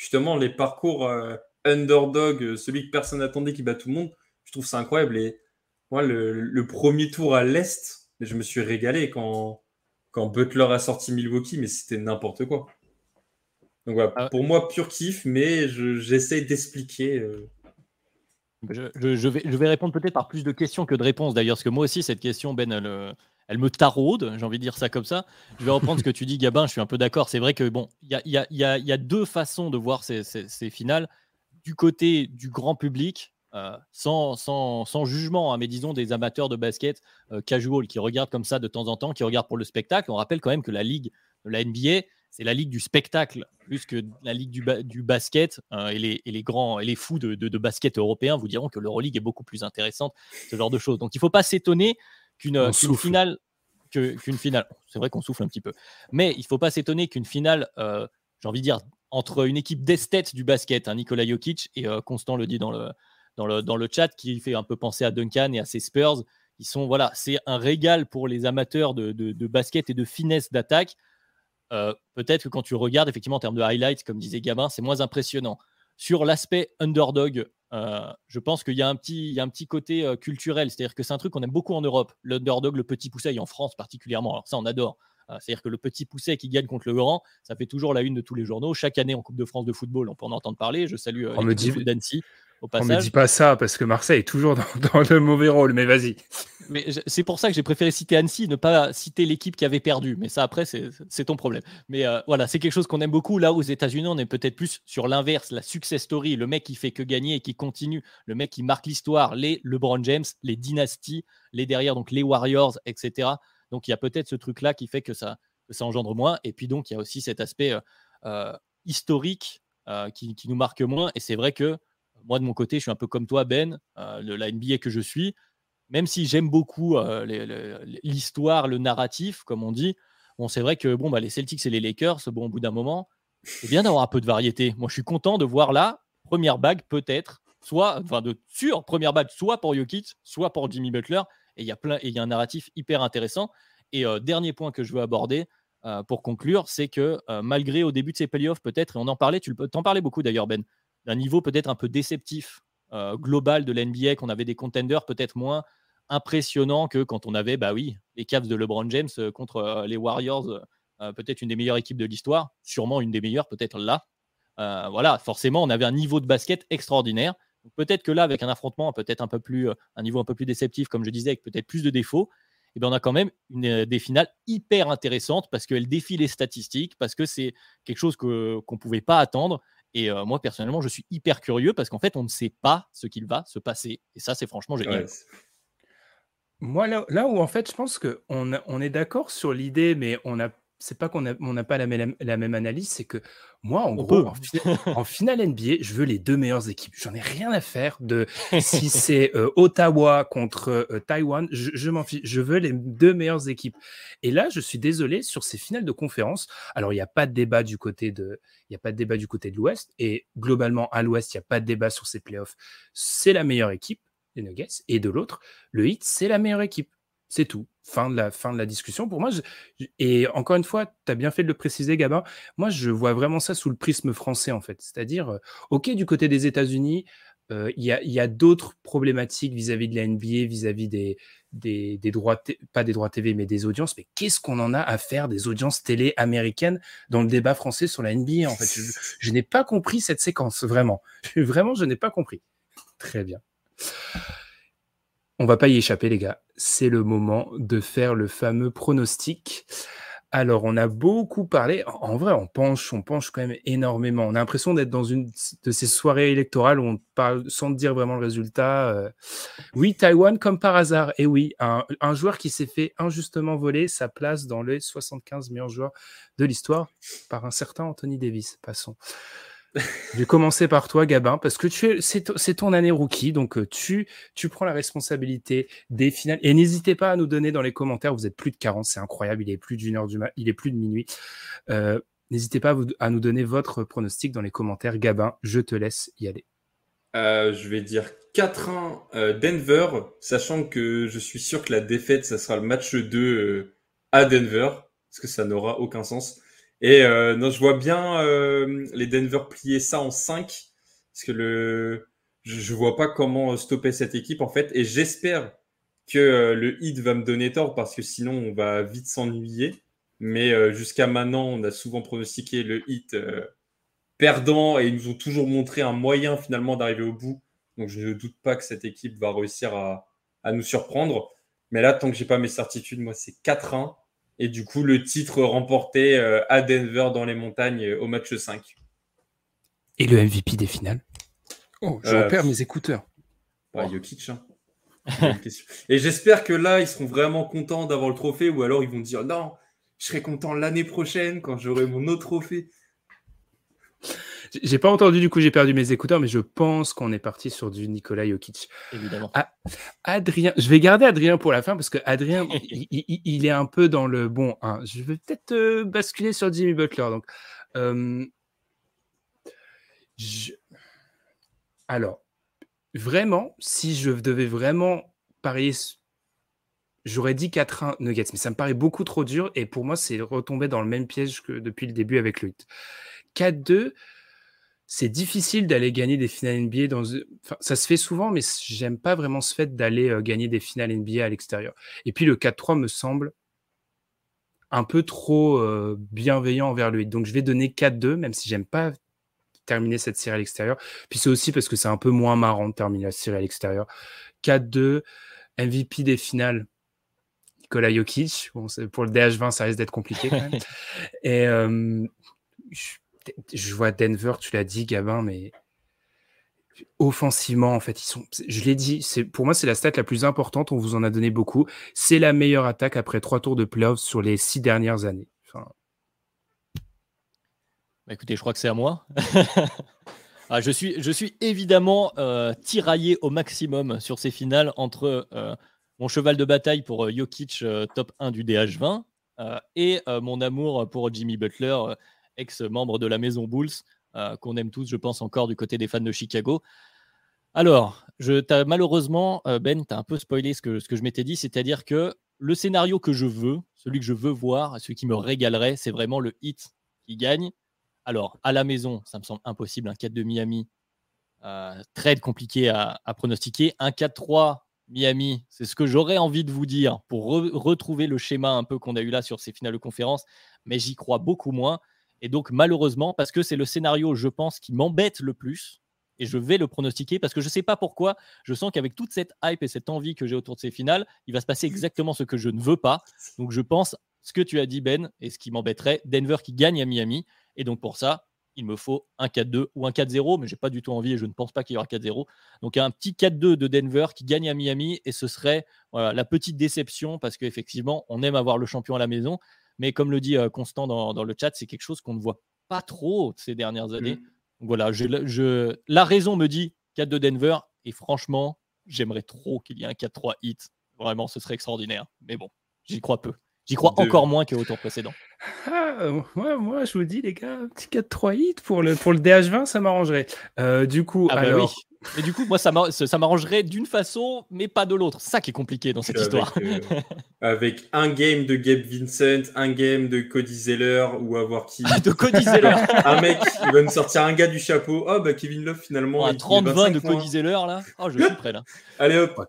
justement les parcours euh, underdog, euh, celui que personne n'attendait qui bat tout le monde, je trouve ça incroyable. Et moi, le, premier tour à l'Est, je me suis régalé quand, quand Butler a sorti Milwaukee, mais c'était n'importe quoi. Donc voilà, ah pour moi, pur kiff, mais j'essaie d'expliquer. Euh. Je, vais, je vais répondre peut-être par plus de questions que de réponses d'ailleurs, parce que moi aussi, cette question, Ben, elle, elle me taraude, j'ai envie de dire ça comme ça. Je vais reprendre ce que tu dis, Gabin, je suis un peu d'accord. C'est vrai que bon, il y a, deux façons de voir ces, finales. Du côté du grand public, euh, sans, sans, jugement, hein, mais disons des amateurs de basket euh, casual qui regardent comme ça de temps en temps, qui regardent pour le spectacle. On rappelle quand même que la ligue la NBA, c'est la ligue du spectacle plus que la ligue du, du basket. Euh, et, les, et, les, grands et les fous de, de, basket européens vous diront que l'Euroleague est beaucoup plus intéressante, ce genre de choses. Donc il ne faut pas s'étonner qu'une finale. Qu'une finale, c'est vrai qu'on souffle un petit peu, mais il faut pas s'étonner qu'une finale, euh, j'ai envie de dire, entre une équipe d'esthètes du basket, hein, Nikola Jokic, et euh, Constant le dit dans le, dans, le, dans le chat, qui fait un peu penser à Duncan et à ses Spurs, ils sont, voilà, c'est un régal pour les amateurs de, de, basket et de finesse d'attaque. Euh, peut-être que quand tu regardes, effectivement, en termes de highlights, comme disait Gabin, c'est moins impressionnant. Sur l'aspect underdog, euh, je pense qu'il y, a un petit, côté euh, culturel. C'est-à-dire que c'est un truc qu'on aime beaucoup en Europe. L'underdog, le petit pousset, et en France particulièrement. Alors ça, on adore. Euh, c'est-à-dire que le petit pousset qui gagne contre le grand, ça fait toujours la une de tous les journaux. Chaque année en Coupe de France de football, on peut en entendre parler. Je salue on me dit... d'Annecy. On ne dit pas ça parce que Marseille est toujours dans, le mauvais rôle, mais vas-y. Mais c'est pour ça que j'ai préféré citer Annecy, ne pas citer l'équipe qui avait perdu. Mais ça, après, c'est ton problème. Mais euh, voilà, c'est quelque chose qu'on aime beaucoup. Là, aux États-Unis, on est peut-être plus sur l'inverse, la success story, le mec qui fait que gagner et qui continue, le mec qui marque l'histoire, les LeBron James, les dynasties, les derrière, donc les Warriors, etc. Donc il y a peut-être ce truc-là qui fait que ça, ça engendre moins. Et puis donc, il y a aussi cet aspect euh, euh, historique qui, qui, nous marque moins. Et c'est vrai que moi, de mon côté, je suis un peu comme toi, Ben, euh, le, la NBA que je suis. Même si j'aime beaucoup euh, l'histoire, le narratif, comme on dit, bon, c'est vrai que bon, bah, les Celtics et les Lakers, bon, au bout d'un moment, c'est bien d'avoir un peu de variété. Moi, je suis content de voir là, première bague, peut-être, soit, enfin, de sûr, première bague, soit pour Jokic, soit pour Jimmy Butler. Et il y a un narratif hyper intéressant. Et euh, dernier point que je veux aborder, pour conclure, c'est que malgré au début de ces playoffs, peut-être, et on en parlait, tu t'en parlais beaucoup d'ailleurs, Ben, d'un niveau peut-être un peu déceptif euh, global de l'NBA, qu'on avait des contenders peut-être moins impressionnants que quand on avait, bah oui, les Cavs de LeBron James euh, contre euh, les Warriors, peut-être une des meilleures équipes de l'histoire, sûrement une des meilleures, peut-être là. voilà, forcément, on avait un niveau de basket extraordinaire. Peut-être que là, avec un affrontement peut-être un peu plus, un niveau un peu plus déceptif, comme je disais, avec peut-être plus de défauts, eh bien on a quand même une, des finales hyper intéressantes parce qu'elles défient les statistiques, parce que c'est quelque chose qu'on ne pouvait pas attendre Et moi, personnellement, je suis hyper curieux parce qu'en fait, on ne sait pas ce qu'il va se passer. Et ça, c'est franchement génial. Moi, là, là, où en fait, je pense qu'on on est d'accord sur l'idée, mais on a c'est pas qu'on n'a pas la même, la même analyse, c'est que moi, en gros, en, finale NBA, je veux les deux meilleures équipes. J'en ai rien à faire de si c'est euh, Ottawa contre euh, Taïwan. Je, m'en fiche. Je veux les deux meilleures équipes. Et là, je suis désolé sur ces finales de conférence. Alors, il n'y a pas de débat du côté de, il y a pas de débat du côté de l'Ouest. Et globalement, à l'Ouest, il n'y a pas de débat sur ces playoffs. C'est la meilleure équipe, les Nuggets. Et de l'autre, le Heat, c'est la meilleure équipe. C'est tout. Fin de, la, fin de la discussion. Pour moi, et encore une fois, tu as bien fait de le préciser, Gabin. Moi, je vois vraiment ça sous le prisme français, en fait. C'est-à-dire, euh, OK, du côté des États-Unis, euh, il y a, d'autres problématiques vis-à-vis de la NBA, vis-à-vis des, des, droits, pas des droits TV, mais des audiences. Mais qu'est-ce qu'on en a à faire des audiences télé américaines dans le débat français sur la NBA En fait, je, je n'ai pas compris cette séquence, vraiment. Vraiment, je n'ai pas compris. Très bien. On va pas y échapper, les gars. C'est le moment de faire le fameux pronostic. Alors, on a beaucoup parlé. En vrai, on penche, on penche quand même énormément. On a l'impression d'être dans une de ces soirées électorales où on parle sans dire vraiment le résultat. Euh. Oui, Taïwan, comme par hasard. Et oui, un, un joueur qui s'est fait injustement voler sa place dans les 75 meilleurs joueurs de l'histoire par un certain Anthony Davis. Passons. Je vais commencer par toi, Gabin, parce que tu c'est, ton année rookie, donc euh, tu, tu prends la responsabilité des finales. Et n'hésitez pas à nous donner dans les commentaires, vous êtes plus de 40, c'est incroyable, il est plus d'une heure du il est plus de minuit. Euh, n'hésitez pas à, nous donner votre pronostic dans les commentaires. Gabin, je te laisse y aller. Euh, je vais dire 4-1 Denver, sachant que je suis sûr que la défaite, ça sera le match 2 à Denver, parce que ça n'aura aucun sens. Et euh, non, je vois bien euh, les Denver plier ça en 5 parce que le je, vois pas comment stopper cette équipe en fait et j'espère que euh, le hit va me donner tort parce que sinon on va vite s'ennuyer. Mais jusqu'à maintenant, on a souvent pronostiqué le hit perdant et ils nous ont toujours montré un moyen finalement d'arriver au bout. Donc je ne doute pas que cette équipe va réussir à, à nous surprendre. Mais là, tant que j'ai pas mes certitudes, moi c'est 4-1 et du coup, le titre remporté euh, à Denver dans les montagnes euh, au match 5. Et le MVP des finales Oh, je euh, perds mes écouteurs. Bah, Jokic. Hein. et j'espère que là, ils seront vraiment contents d'avoir le trophée ou alors ils vont dire non, je serai content l'année prochaine quand j'aurai mon autre trophée. J'ai pas entendu, du coup, j'ai perdu mes écouteurs, mais je pense qu'on est parti sur du Nicolas Jokic. Évidemment. Ah, Adrien, je vais garder Adrien pour la fin parce que Adrien, il, est un peu dans le bon. Hein, je vais peut-être euh, basculer sur Jimmy Butler. Donc, euh, alors, vraiment, si je devais vraiment parier J'aurais dit 4-1 Nuggets, mais ça me paraît beaucoup trop dur. Et pour moi, c'est retomber dans le même piège que depuis le début avec le 4-2, c'est difficile d'aller gagner des finales NBA dans. ça se fait souvent, mais j'aime pas vraiment ce fait d'aller euh, gagner des finales NBA à l'extérieur. Et puis le 4-3 me semble un peu trop euh, bienveillant envers lui. Donc je vais donner 4-2, même si j'aime pas terminer cette série à l'extérieur. Puis c'est aussi parce que c'est un peu moins marrant de terminer la série à l'extérieur. 4-2, MVP des finales. Nikola Jokic. Bon, pour le DH20, ça risque d'être compliqué quand même. Et euh, je vois Denver, tu l'as dit, Gabin, mais offensivement, en fait, ils sont. Je l'ai dit, pour moi, c'est la stat la plus importante. On vous en a donné beaucoup. C'est la meilleure attaque après trois tours de playoffs sur les six dernières années. Bah, écoutez, je crois que c'est à moi. Ah, je, suis, je suis évidemment euh, tiraillé au maximum sur ces finales entre euh, mon cheval de bataille pour euh, Jokic, top 1 du DH20, et mon amour pour Jimmy Butler ex-membre de la maison Bulls, euh, qu'on aime tous, je pense, encore du côté des fans de Chicago. Alors, je, as, malheureusement, euh, Ben, tu as un peu spoilé ce que, je m'étais dit, c'est-à-dire que le scénario que je veux, celui que je veux voir, celui qui me régalerait, c'est vraiment le hit qui gagne. Alors, à la maison, ça me semble impossible, un 4 de Miami, euh, très compliqué à, pronostiquer. Un 4-3 Miami, c'est ce que j'aurais envie de vous dire pour retrouver le schéma un peu qu'on a eu là sur ces finales de conférence, mais j'y crois beaucoup moins. Et donc, malheureusement, parce que c'est le scénario, je pense, qui m'embête le plus, et je vais le pronostiquer parce que je ne sais pas pourquoi, je sens qu'avec toute cette hype et cette envie que j'ai autour de ces finales, il va se passer exactement ce que je ne veux pas. Donc, je pense ce que tu as dit, Ben, et ce qui m'embêterait, Denver qui gagne à Miami. Et donc, pour ça, il me faut un 4-2 ou un 4-0, mais j'ai pas du tout envie et je ne pense pas qu'il y aura 4-0. Donc un petit 4-2 de Denver qui gagne à Miami et ce serait la petite déception parce qu'effectivement, on aime avoir le champion à la maison. Mais comme le dit euh, Constant dans, le chat, c'est quelque chose qu'on ne voit pas trop ces dernières années. Mm. voilà, je, la raison me dit 4 de Denver et franchement, j'aimerais trop qu'il y ait un 4-3 hit. Vraiment, ce serait extraordinaire. Mais bon, j'y crois peu. J'y crois encore moins qu'au tour précédent. Ah, euh, moi, je vous dis, les gars, un petit 4-3 hit pour le, pour le DH20, ça m'arrangerait. Euh, du coup, ah bah alors. Mais du coup, moi, ça m'arrangerait d'une façon, mais pas de l'autre. Ça qui est compliqué dans cette histoire. Euh, avec un game de Gabe Vincent, un game de Cody Zeller, ou avoir qui. de Cody Zeller Un mec, il va nous sortir un gars du chapeau. Oh, bah Kevin Love, finalement. 30-20 de Cody Zeller, là. Oh, je suis prêt, là. Allez hop.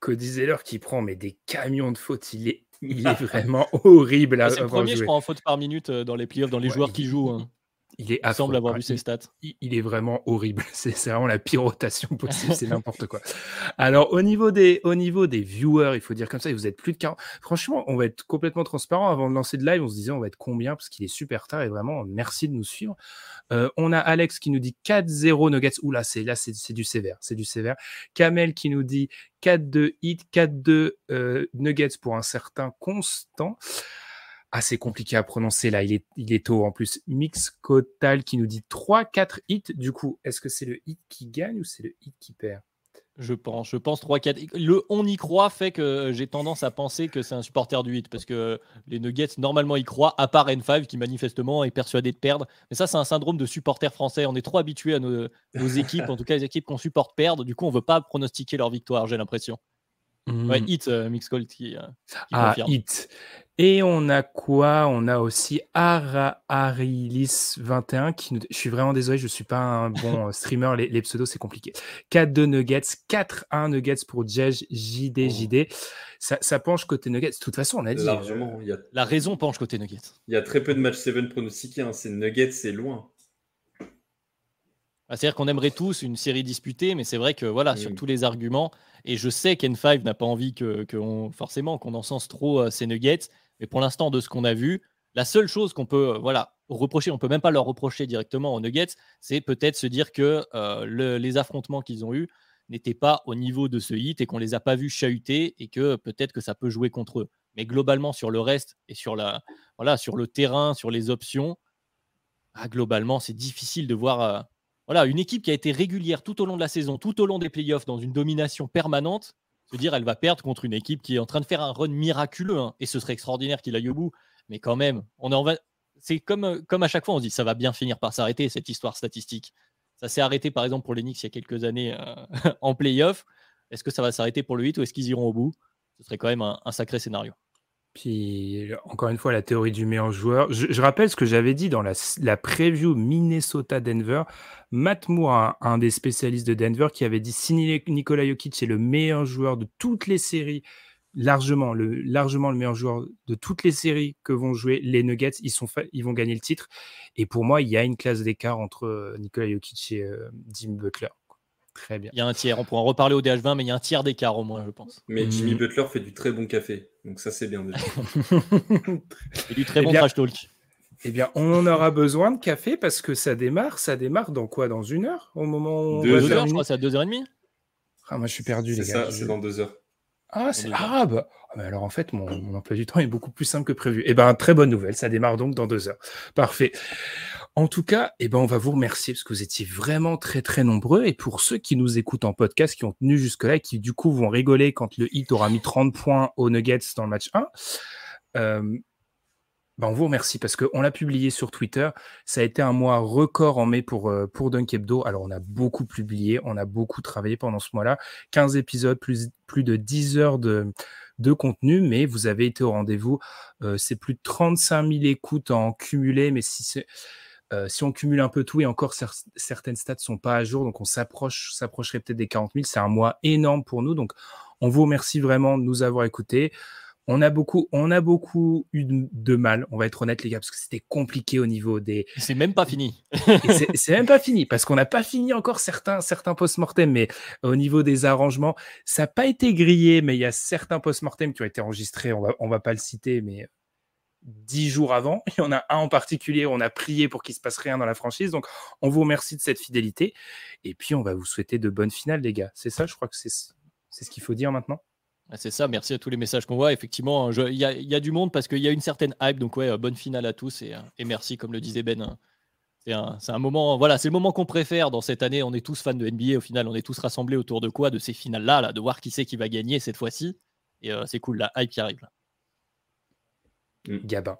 Cody Zeller qui prend mais des camions de fautes. Il est il est vraiment horrible à C'est le premier, je crois, en faute par minute euh, dans les playoffs, dans les joueurs qui jouent. Hein. Il est il semble avoir vu ses stats. Il, est vraiment horrible. C'est vraiment la pire rotation possible. C'est n'importe quoi. Alors, au niveau, des, au niveau des viewers, il faut dire comme ça, vous êtes plus de 40. Franchement, on va être complètement transparent. Avant de lancer de live, on se disait on va être combien? Parce qu'il est super tard et vraiment, merci de nous suivre. Euh, on a Alex qui nous dit 4-0 Nuggets. Oula, c'est là, c'est du sévère. C'est du sévère. Kamel qui nous dit 4-2 hit, 4-2 euh, Nuggets pour un certain constant. C'est compliqué à prononcer là, il est, il est tôt en plus. Mix Cotal qui nous dit 3-4 hits. Du coup, est-ce que c'est le hit qui gagne ou c'est le hit qui perd? Je pense, je pense 3-4. Le on y croit fait que j'ai tendance à penser que c'est un supporter du hit parce que les Nuggets, normalement, y croient, à part N5 qui manifestement est persuadé de perdre. Mais ça, c'est un syndrome de supporter français. On est trop habitué à nos, équipes, en tout cas les équipes qu'on supporte perdre. Du coup, on veut pas pronostiquer leur victoire, j'ai l'impression. Ouais, mmh. hit, euh, Mix qui, euh, ah, hit. Et on a quoi? On a aussi Arilis21 qui nous... Je suis vraiment désolé, je ne suis pas un bon euh, streamer, les, pseudos c'est compliqué. 4-2 Nuggets, 4-1 Nuggets pour Jej, JD, JD. Ça, ça, penche côté Nuggets. De toute façon, on a dit. Largement. A... La raison penche côté Nuggets. Il y a très peu de match 7 pronostiqués. Hein. C'est Nuggets, c'est loin. Ah, c'est-à-dire qu'on aimerait tous une série disputée, mais c'est vrai que voilà, sur tous les arguments, et je sais qu'N5 n'a pas envie que, forcément qu'on encense trop euh, ces Nuggets, mais pour l'instant, de ce qu'on a vu, la seule chose qu'on peut euh, voilà, reprocher, on peut même pas leur reprocher directement aux Nuggets, c'est peut-être se dire que euh, les affrontements qu'ils ont eus n'étaient pas au niveau de ce hit et qu'on les a pas vus chahuter et que peut-être que ça peut jouer contre eux. Mais globalement, sur le reste et sur, la, voilà, sur le terrain, sur les options, ah, globalement, c'est difficile de voir voilà, une équipe qui a été régulière tout au long de la saison, tout au long des playoffs, dans une domination permanente, se dire elle va perdre contre une équipe qui est en train de faire un run miraculeux, hein, et ce serait extraordinaire qu'il aille au bout, mais quand même, on est en c'est comme, comme à chaque fois, on se dit ça va bien finir par s'arrêter, cette histoire statistique. Ça s'est arrêté par exemple pour les Knicks il y a quelques années euh, en playoff. Est-ce que ça va s'arrêter pour le 8 ou est-ce qu'ils iront au bout? Ce serait quand même un sacré scénario. Puis, encore une fois, la théorie du meilleur joueur. Je, rappelle ce que j'avais dit dans la, la preview Minnesota-Denver. Matt Moore, un, des spécialistes de Denver, qui avait dit si Nikola Jokic est le meilleur joueur de toutes les séries, largement le, largement le meilleur joueur de toutes les séries que vont jouer les Nuggets, ils, sont ils vont gagner le titre. Et pour moi, il y a une classe d'écart entre euh, Nikola Jokic et euh, Jimmy Butler. Très bien. Il y a un tiers. On pourra en reparler au DH20, mais il y a un tiers d'écart au moins, je pense. Mais Jimmy mm. Butler fait du très bon café. Donc ça, c'est bien déjà. Et du très eh bon trash talk. Eh bien, on en aura besoin de café parce que ça démarre. Ça démarre dans quoi? Dans une heure Au moment où Deux heures, je crois, c'est à deux heures et demie. Ah, moi, je suis perdu, les gars. C'est dans deux heures. Ah, c'est arabe. Ah, alors en fait, mon, mon, emploi du temps est beaucoup plus simple que prévu. Eh bien, très bonne nouvelle. Ça démarre donc dans deux heures. Parfait. En tout cas, eh ben, on va vous remercier parce que vous étiez vraiment très très nombreux. Et pour ceux qui nous écoutent en podcast, qui ont tenu jusque-là et qui du coup vont rigoler quand le hit aura mis 30 points aux Nuggets dans le match 1, euh, ben on vous remercie parce qu'on l'a publié sur Twitter. Ça a été un mois record en mai pour, euh, pour Dunk Hebdo. Alors, on a beaucoup publié, on a beaucoup travaillé pendant ce mois-là. 15 épisodes, plus, plus de 10 heures de, de contenu, mais vous avez été au rendez-vous. Euh, c'est plus de 35 000 écoutes en cumulé, mais si c'est euh, si on cumule un peu tout et encore certaines stats sont pas à jour, donc on s'approche, s'approcherait peut-être des 40 000. C'est un mois énorme pour nous, donc on vous remercie vraiment de nous avoir écoutés. On a beaucoup, on a beaucoup eu de mal, on va être honnête les gars, parce que c'était compliqué au niveau des. C'est même pas fini. c'est même pas fini, parce qu'on n'a pas fini encore certains, certains post-mortem, mais au niveau des arrangements, ça n'a pas été grillé, mais il y a certains post-mortem qui ont été enregistrés. On va, on va pas le citer, mais dix jours avant. Il y en a un en particulier, on a prié pour qu'il se passe rien dans la franchise. Donc, on vous remercie de cette fidélité. Et puis, on va vous souhaiter de bonnes finales, les gars. C'est ça, je crois que c'est ce qu'il faut dire maintenant? C'est ça, merci à tous les messages qu'on voit. Effectivement, il y, a du monde parce qu'il y a une certaine hype. Donc, ouais, bonne finale à tous et, et merci, comme le disait Ben. Hein. C'est un, moment, voilà, c'est le moment qu'on préfère dans cette année. On est tous fans de NBA. Au final, on est tous rassemblés autour de quoi? De ces finales-là, là, de voir qui c'est qui va gagner cette fois-ci. Et euh, c'est cool, la hype qui arrive. Mm. Gabin.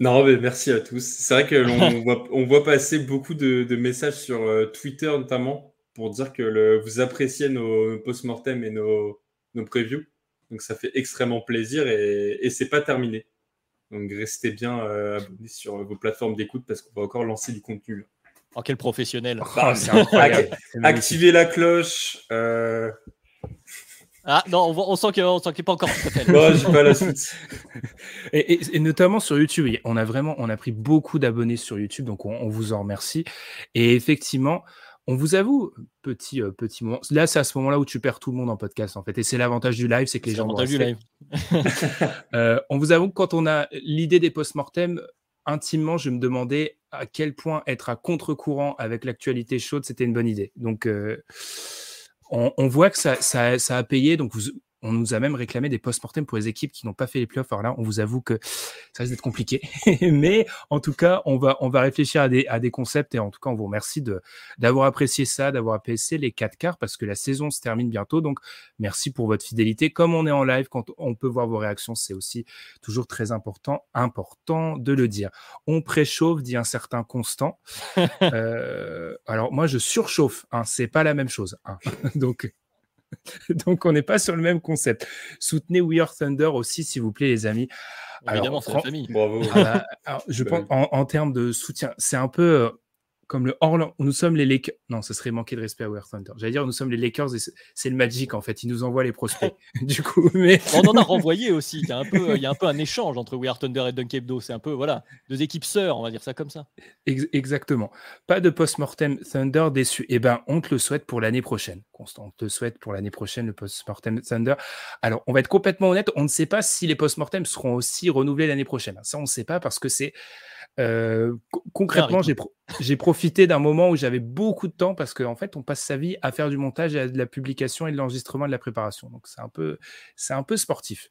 Non, mais merci à tous. C'est vrai que voit, on voit passer beaucoup de, messages sur euh, Twitter notamment pour dire que le, vous appréciez nos post-mortem et nos, nos previews. Donc ça fait extrêmement plaisir et, et c'est pas terminé. Donc restez bien euh, abonnés sur vos plateformes d'écoute parce qu'on va encore lancer du contenu. Oh, quel professionnel. Bah, activez la cloche. Euh. Ah non, on, sent qu'il n'est pas encore Non, j'ai pas la suite. et, notamment sur YouTube, on a vraiment, on a pris beaucoup d'abonnés sur YouTube, donc on, vous en remercie. Et effectivement, on vous avoue, petit, euh, petit moment. Là, c'est à ce moment-là où tu perds tout le monde en podcast, en fait. Et c'est l'avantage du live, c'est que les gens. L'avantage du live. Euh, on vous avoue que quand on a l'idée des post-mortem, intimement, je me demandais à quel point être à contre-courant avec l'actualité chaude, c'était une bonne idée. Donc, euh, on, voit que ça, ça, ça, a payé. Donc, vous, on nous a même réclamé des post-mortem pour les équipes qui n'ont pas fait les playoffs. Alors là, on vous avoue que ça risque d'être compliqué. Mais en tout cas, on va, on va réfléchir à des, à des concepts et en tout cas, on vous remercie de, d'avoir apprécié ça, d'avoir apprécié les quatre quarts parce que la saison se termine bientôt. Donc, merci pour votre fidélité. Comme on est en live, quand on peut voir vos réactions, c'est aussi toujours très important, important de le dire. On préchauffe, dit un certain Constant. euh, alors, moi, je surchauffe. Hein, c'est pas la même chose. Hein. Donc, Donc, on n'est pas sur le même concept. Soutenez We Are Thunder aussi, s'il vous plaît, les amis. Évidemment, c'est la famille. Bravo. Ah bah, je pense, en, en, termes de soutien, c'est un peu euh, comme le Orlando. Nous sommes les Lakers. Non, ce serait manquer de respect à We Are Thunder. J'allais dire, nous sommes les Lakers et c'est le Magic, en fait. Ils nous envoient les prospects. du coup, mais... On en a renvoyé aussi. Il y, a un peu, il y a un peu un échange entre We Are Thunder et Dunkebdo. C'est un peu, voilà, deux équipes sœurs, on va dire ça comme ça. exactement. Pas de post-mortem Thunder déçu. Eh ben, on te le souhaite pour l'année prochaine. Constant, on te souhaite pour l'année prochaine le post-mortem Thunder. Alors, on va être complètement honnête. On ne sait pas si les post-mortem seront aussi renouvelés l'année prochaine. Ça, on ne sait pas parce que c'est euh, concrètement, j'ai profité d'un moment où j'avais beaucoup de temps parce qu'en en fait, on passe sa vie à faire du montage et à de la publication et de l'enregistrement et de la préparation. Donc, c'est un peu, c'est un peu sportif.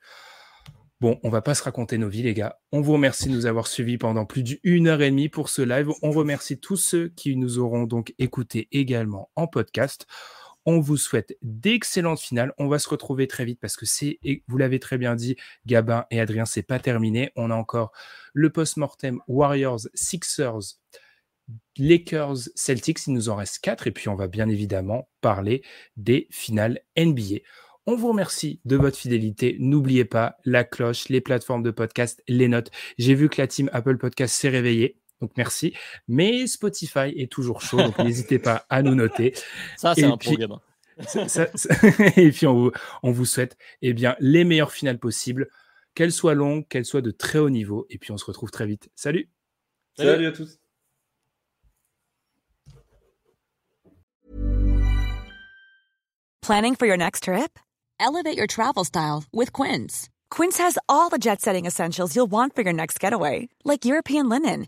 Bon, on va pas se raconter nos vies, les gars. On vous remercie de nous avoir suivis pendant plus d'une heure et demie pour ce live. On remercie tous ceux qui nous auront donc écoutés également en podcast. On vous souhaite d'excellentes finales. On va se retrouver très vite parce que c'est, vous l'avez très bien dit, Gabin et Adrien, c'est pas terminé. On a encore le post-mortem Warriors, Sixers, Lakers, Celtics. Il nous en reste quatre. Et puis, on va bien évidemment parler des finales NBA. On vous remercie de votre fidélité. N'oubliez pas la cloche, les plateformes de podcast, les notes. J'ai vu que la team Apple Podcast s'est réveillée. Donc merci. Mais Spotify est toujours chaud, donc n'hésitez pas à nous noter. Ça, c'est un problème. et puis on vous, souhaite eh bien, les meilleures finales possibles, qu'elles soient longues, qu'elles soient de très haut niveau. Et puis on se retrouve très vite. Salut. Salut, à tous. Planning for your next trip? Elevate your travel style with Quince. Quince has all the jet setting essentials you'll want for your next getaway, like European linen